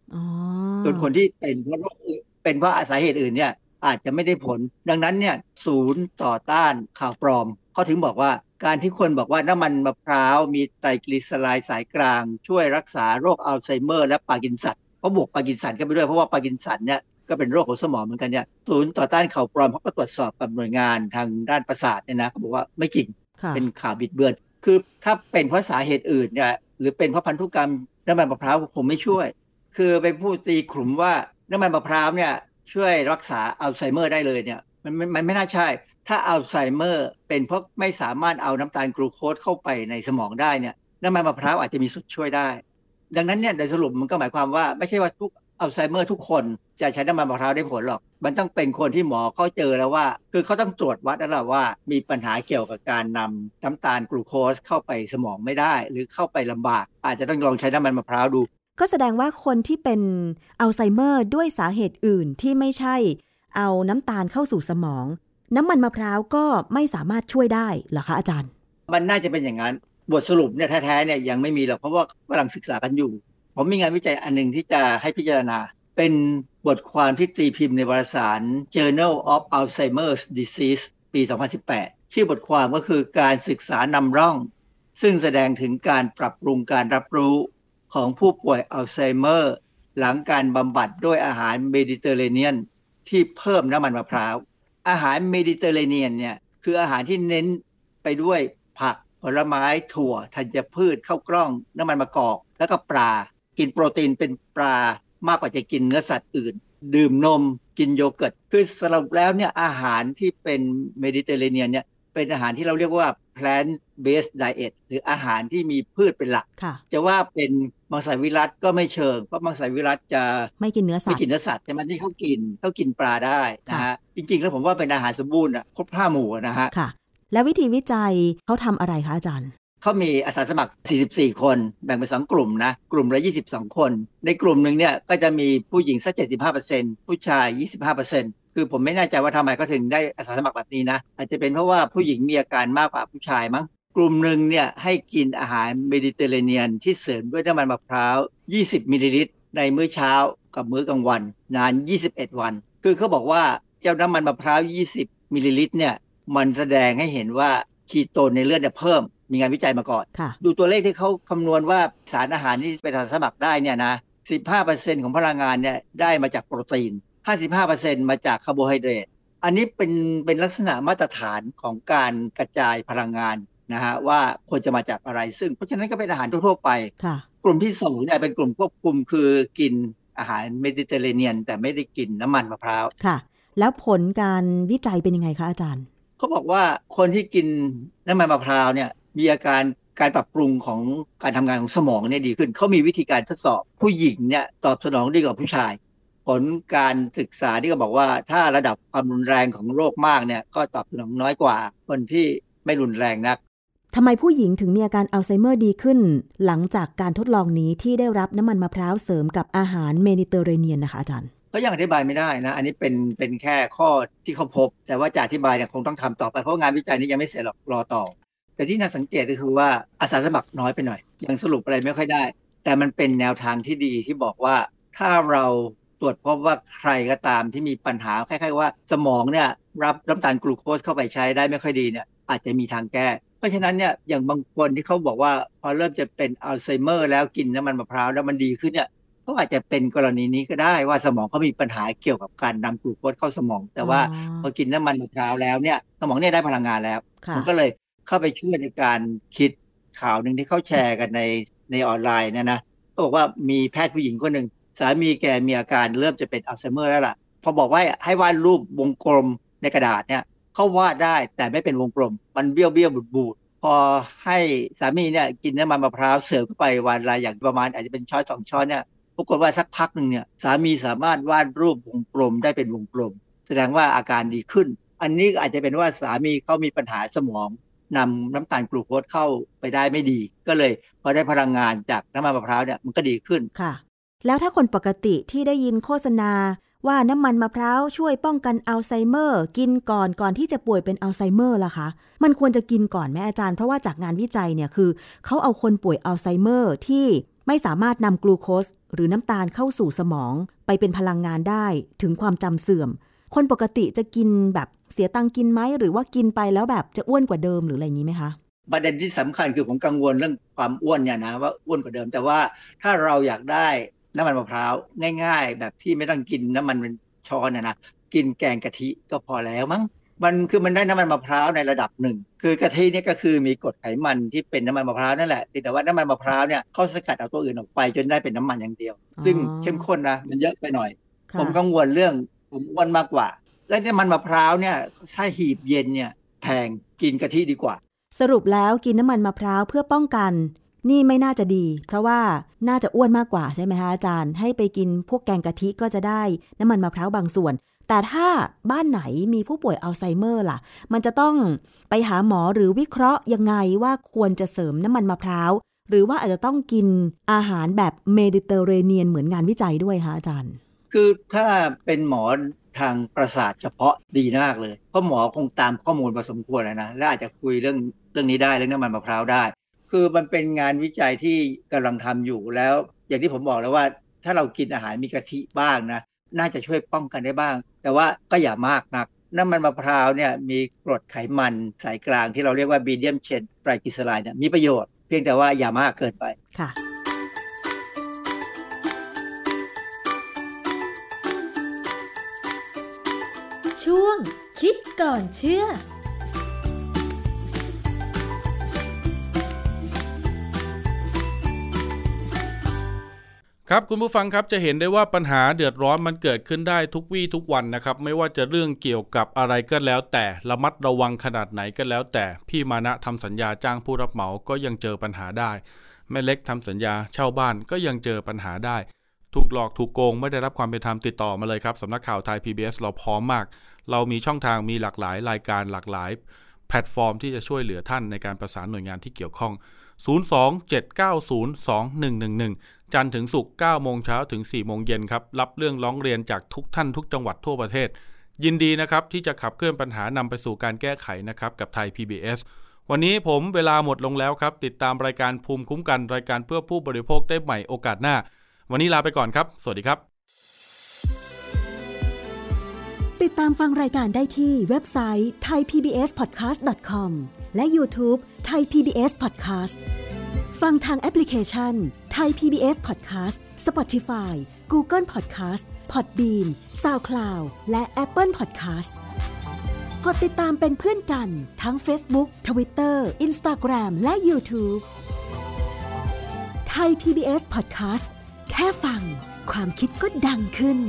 ส่วนคนที่เป็นเพราะโรคเป็นเพราะสาเหตุอื่นเนี่ยอาจจะไม่ได้ผล ดังนั้นเนี่ยศูนย์ต่อต้านข่าวปลอมเขาถึงบอกว่าการที่คนบอกว่าน้ำมันมะพร้าวมีไตรกลีเซอไรด์สายกลาง ช่วยรักษาโรคอัลไซเมอร์และปาร์กินสันเขาบวกปาร์กินสันกันไปด้วยเพราะว่าปาร์กินสันเนี่ย ก็เป็นโรคของสมองเหมือนกันเนี่ยศูนย์ต่อต้านข่าวปลอมเขาก็ตรวจสอบกับหน่วยงานทางด้านประสาทเนี่ยนะเขาบอกว่าไม่จริงค่ะเป็นข่าวบิดเบือน คือถ้าเป็นเพราะสาเหตุอื่นเนี่ยหรือเป็นเพราะพันธุกรรมน้ำมันมะพร้าวก็ไม่ช่วย คือไปพูดตีขลุ่มว่าน้ำมันมะพร้าวเนี่ยช่วยรักษาอัลไซเมอร์ได้เลยเนี่ยมันมันมันไม่น่าใช่ ถ้าอัลไซเมอร์เป็นเพราะไม่สามารถเอาน้ำตาลกลูโคสเข้าไปในสมองได้เนี่ยน้ำมันมะพร้าวอาจจะมีส่วนช่วยได้ ดังนั้นเนี่ยโดยสรุปมันก็หมายความว่าไม่ใช่ว่าทุก อัลไซเมอร์ทุกคนจะใช้น้ำมันมะพร้าวได้ผลหรอก มันต้องเป็นคนที่หมอเขาเจอแล้วว่า คือเขาต้องตรวจวัดแล้วล่ะว่า มีปัญหาเกี่ยวกับการนำน้ำตาลกลูโคสเข้าไปสมองไม่ได้ หรือเข้าไปลำบาก อาจจะต้องลองใช้น้ำมันมะพร้าวดู ก็แสดงว่าคนที่เป็นอัลไซเมอร์ด้วยสาเหตุอื่นที่ไม่ใช่ เอาน้ำตาลเข้าสู่สมอง น้ำมันมะพร้าวก็ไม่สามารถช่วยได้เหรอคะอาจารย์ มันน่าจะเป็นอย่างนั้นบทสรุปเนี่ยแท้ๆเนี่ยยังไม่มีหรอกเพราะว่ากำลังศึกษากันอยู่ ผมมีงานวิจัยอันหนึ่งที่จะให้พิจารณา เป็นบทความที่ตีพิมพ์ในวารสาร Journal of Alzheimer's Disease ปี 2018 ชื่อบทความก็คือการศึกษานำร่อง ซึ่งแสดงถึงการปรับปรุงการรับรู้ของผู้ป่วยอัลไซเมอร์ หลังการบำบัดด้วยอาหารเมดิเตอร์เรเนียน ที่เพิ่มน้ำมันมะพร้าว อาหารเมดิเตอร์เรเนียนเนี่ยคืออาหารที่เน้นไปด้วยผักผลไม้ถั่วธัญพืชข้าวกล้อง น้ำมันมะกอก แล้วก็ปลา กินโปรตีนเป็นปลามากกว่าจะกินเนื้อสัตว์อื่น ดื่มนมกินโยเกิร์ตคือสรุปแล้วเนี่ยอาหารที่เป็นเมดิเตอร์เรเนียนเนี่ยเป็นอาหารที่เราเรียกว่า plant based diet หรืออาหารที่มีพืชเป็นหลักค่ะจะว่าเป็นมังสวิรัติก็ไม่เชิง เพราะมังสวิรัติจะไม่กินเนื้อสัไม่ตว์กินเนื้อสัตว์ใช่ไหมที่เขากินเขากินปลาได้นะค่ะฮะจริงๆ แล้วผมว่าเป็นอาหารสมบูรณ์อะครบห้าหมู่อะนะฮะค่ะแล้ววิธีวิจัยเขาทำอะไรคะอาจารย์ เขามีอาสาสมัคร 44 คน แบ่งเป็นสองกลุ่มนะ กลุ่มละ 22 คน ในกลุ่มหนึ่งเนี่ย ก็จะมีผู้หญิงสัก 75%ผู้ชาย 25%คือผมไม่แน่ใจว่าทำไมเขาถึงได้อาสาสมัครแบบนี้นะ อาจจะเป็นเพราะว่าผู้หญิงมีอาการมากกว่าผู้ชายมั้ง กลุ่มหนึ่งเนี่ยให้กินอาหารเมดิเตอร์เรเนียนที่เสริมด้วยน้ำมันมะพร้าว 20 มิลลิลิตร ในมื้อเช้ากับมื้อกลางวัน นาน 21 วัน คือเขาบอกว่าเจ้าน้ำมันมะพร้าว 20 มิลลิลิตรเนี่ย มันแสดงให้เห็นว่าคีโตนในเลือดเนี่ยเพิ่ม มีงานวิจัยมาก่อนค่ะดูตัวเลขที่เขาคำนวณว่าสารอาหารที่เป็นอาสาสมัครได้เนี่ยนะ 15%ของพลังงานเนี่ยได้มาจากโปรตีน 55%มาจากคาร์โบไฮเดรต อันนี้เป็นเป็นลักษณะมาตรฐานของการกระจายพลังงานนะฮะว่าควรจะมาจากอะไร ซึ่งเพราะฉะนั้นก็เป็นอาหารทั่วๆไปค่ะกลุ่มที่สองเนี่ยเป็นกลุ่มควบคุมคือกินอาหารเมดิเตอร์เรเนียน แต่ไม่ได้กินน้ำมันมะพร้าวค่ะ แล้วผลการวิจัยเป็นยังไงคะอาจารย์เขาบอกว่าคนที่กินน้ำมันมะพร้าวเนี่ย มีอาการการปรับปรุงของการทำงานของสมองเนี่ยดีขึ้น เขามีวิธีการทดสอบผู้หญิงเนี่ยตอบสนองดีกว่าผู้ชาย ผลการศึกษาที่ก็บอกว่าถ้าระดับความรุนแรงของโรคมากเนี่ยก็ตอบสนองน้อยกว่า คนที่ไม่รุนแรงนักทำไมผู้หญิงถึงมีอาการอัลไซเมอร์ดีขึ้น หลังจากการทดลองนี้ที่ได้รับน้ำมันมะพร้าวเสริมกับอาหารเมดิเตอร์เรเนียนนะคะอาจารย์เขายังอธิบายไม่ได้นะ อันนี้เป็นเป็นแค่ข้อที่เขาพบ แต่ว่าจะอธิบายเนี่ยคงต้องทำต่อไปเพราะงานวิจัยนี้ยังไม่เสร็จหรอกรอต่อ แต่ที่น่าสังเกตก็คือว่าอาสาสมัครน้อยไปหน่อย ยังสรุปอะไรไม่ค่อยได้ แต่มันเป็นแนวทางที่ดีที่บอกว่าถ้าเราตรวจพบว่าใครก็ตามที่มีปัญหาคล้ายๆว่าสมองเนี่ยรับน้ำตาลกลูโคสเข้าไปใช้ได้ไม่ค่อยดีเนี่ยอาจจะมีทางแก้ เพราะฉะนั้นเนี่ยอย่างบางคนที่เขาบอกว่าพอเริ่มจะเป็นอัลไซเมอร์แล้วกินน้ำมันมะพร้าวแล้วมันดีขึ้นเนี่ยก็อาจจะเป็นกรณีนี้ก็ได้ว่าสมองเขามีปัญหาเกี่ยวกับการนำกลูโคสเข้าสมอง แต่ว่าอ๋อพอกินน้ำมันมะพร้าวแล้วเนี่ยสมองเนี่ยได้พลังงานแล้วค่ะมันก็เลย เข้าไปช่วยในการคิดข่าวหนึ่งที่เขาแชร์กันในในออนไลน์เนี่ยนะเขาบอกว่ามีแพทย์ผู้หญิงคนหนึ่งสามีแกมีอาการเริ่มจะเป็นอัลไซเมอร์แล้วล่ะ พอบอกว่าให้วาดรูปวงกลมในกระดาษเนี่ยเขาวาดได้แต่ไม่เป็นวงกลม มันเบี้ยวเบี้ยวบูดบูดพอให้สามีเนี่ยกินน้ำมันมะพร้าวเสริมเข้าไปวันละอย่างประมาณอาจจะเป็นช้อนสองช้อนเนี่ยปรากฏว่าสักพักหนึ่งเนี่ยสามีสามารถวาดรูปวงกลมได้เป็นวงกลม แสดงว่าอาการดีขึ้น อันนี้อาจจะเป็นว่าสามีเขามีปัญหาสมอง นำน้ำตาลกลูโคสเข้าไปได้ไม่ดี ก็เลยพอได้พลังงานจากน้ำมันมะพร้าวเนี่ยมันก็ดีขึ้นค่ะ แล้วถ้าคนปกติที่ได้ยินโฆษณาว่าน้ำมันมะพร้าวช่วยป้องกันอัลไซเมอร์ กินก่อนก่อนที่จะป่วยเป็นอัลไซเมอร์ล่ะคะ มันควรจะกินก่อนไหมอาจารย์ เพราะว่าจากงานวิจัยเนี่ยคือเขาเอาคนป่วยอัลไซเมอร์ที่ไม่สามารถนำกลูโคสหรือน้ำตาลเข้าสู่สมอง ไปเป็นพลังงานได้ถึงความจำเสื่อม คนปกติจะกินแบบเสียตังค์กินไหมหรือว่ากินไปแล้วแบบจะอ้วนกว่าเดิมหรืออะไรอย่างนี้ไหมคะประเด็นที่สำคัญคือผมกังวลเรื่องความอ้วนเนี่ยนะว่าอ้วนกว่าเดิม แต่ว่าถ้าเราอยากได้น้ำมันมะพร้าวง่าย ๆ แบบที่ไม่ต้องกินน้ำมันเป็นช้อนนะนะกินแกงกะทิก็พอแล้วมั้งมันคือมันได้น้ำมันมะพร้าวในระดับหนึ่ง คือกะทิเนี่ยก็คือมีกรดไขมันที่เป็นน้ำมันมะพร้าวนั่นแหละเพียงแต่ว่าน้ำมันมะพร้าวเนี่ยเขาสกัดเอาตัวอื่นออกไปจนได้เป็นน้ำมันอย่างเดียวอ๋อซึ่งเข้มข้นนะมันเยอะไปหน่อยค่ะผมกังวลเรื่อง ผมอ้วนมากกว่า และน้ำมันมะพร้าวเนี่ยถ้าหีบเย็นเนี่ยแพงกินกะทิดีกว่า สรุปแล้วกินน้ำมันมะพร้าวเพื่อป้องกัน นี่ไม่น่าจะดี เพราะว่าน่าจะอ้วนมากกว่าใช่ไหมคะอาจารย์ ให้ไปกินพวกแกงกะทิก็จะได้น้ำมันมะพร้าวบางส่วน แต่ถ้าบ้านไหนมีผู้ป่วยอัลไซเมอร์ล่ะ มันจะต้องไปหาหมอหรือวิเคราะห์ยังไงว่าควรจะเสริมน้ำมันมะพร้าวหรือว่าอาจจะต้องกินอาหารแบบเมดิเตอร์เรเนียนเหมือนงานวิจัยด้วยคะอาจารย์ คือถ้าเป็นหมอทางประสาทเฉพาะดีมากเลย เพราะหมอคงตามข้อมูลพอสมควรนะ และอาจจะคุยเรื่องเรื่องนี้ได้เรื่องน้ำมันมะพร้าวได้ คือมันเป็นงานวิจัยที่กำลังทำอยู่แล้ว อย่างที่ผมบอกแล้วว่า ถ้าเรากินอาหารมีกะทิบ้างนะ น่าจะช่วยป้องกันได้บ้าง แต่ว่าก็อย่ามากนัก น้ำมันมะพร้าวเนี่ยมีกรดไขมันสายกลางที่เราเรียกว่าบีเดียมเชนไตรกลีเซอไรด์เนี่ยมีประโยชน์เพียงแต่ว่าอย่ามากเกินไปค่ะ ช่วง คิดก่อนเชื่อครับคุณผู้ฟังครับจะเห็นได้ว่าปัญหาเดือดร้อนมันเกิดขึ้นได้ทุกวี่ทุกวันนะครับ ไม่ว่าจะเรื่องเกี่ยวกับอะไรก็แล้ว แต่ระมัดระวังขนาดไหนก็แล้ว แต่พี่มานะทำสัญญาจ้างผู้รับเหมาก็ยังเจอปัญหาได้ แม่เล็กทำสัญญาเช่าบ้านก็ยังเจอปัญหาได้ ถูกหลอกถูกโกงไม่ได้รับความเป็นธรรมติดต่อมาเลยครับสำนักข่าวไทย PBS เราพร้อมมาก เรามีช่องทางมีหลากหลายรายการหลากหลาย แพลตฟอร์มที่จะช่วยเหลือท่านในการประสานหน่วยงานที่เกี่ยวข้อง 027902111 จันทร์ถึงศุกร์9โมงเช้าถึง 4 โมงเย็นครับ รับเรื่องร้องเรียนจากทุกท่านทุกจังหวัดทั่วประเทศ ยินดีนะครับที่จะขับเคลื่อนปัญหานำไปสู่การแก้ไขนะครับกับไทย PBS วันนี้ผมเวลาหมดลงแล้วครับ ติดตามรายการภูมิคุ้มกันรายการเพื่อผู้บริโภคได้ใหม่โอกาสหน้า วันนี้ลาไปก่อนครับ สวัสดีครับ ติดตามฟังรายการได้ที่เว็บไซต์ thaipbspodcast.com และ YouTube Thai PBS Podcast ฟังทางแอปพลิเคชัน Thai PBS Podcast Spotify Google Podcast Podbean SoundCloud และ Apple Podcast กดติดตามเป็นเพื่อนกันทั้ง Facebook Twitter Instagram และ YouTube Thai PBS Podcast แค่ฟังความคิดก็ดังขึ้น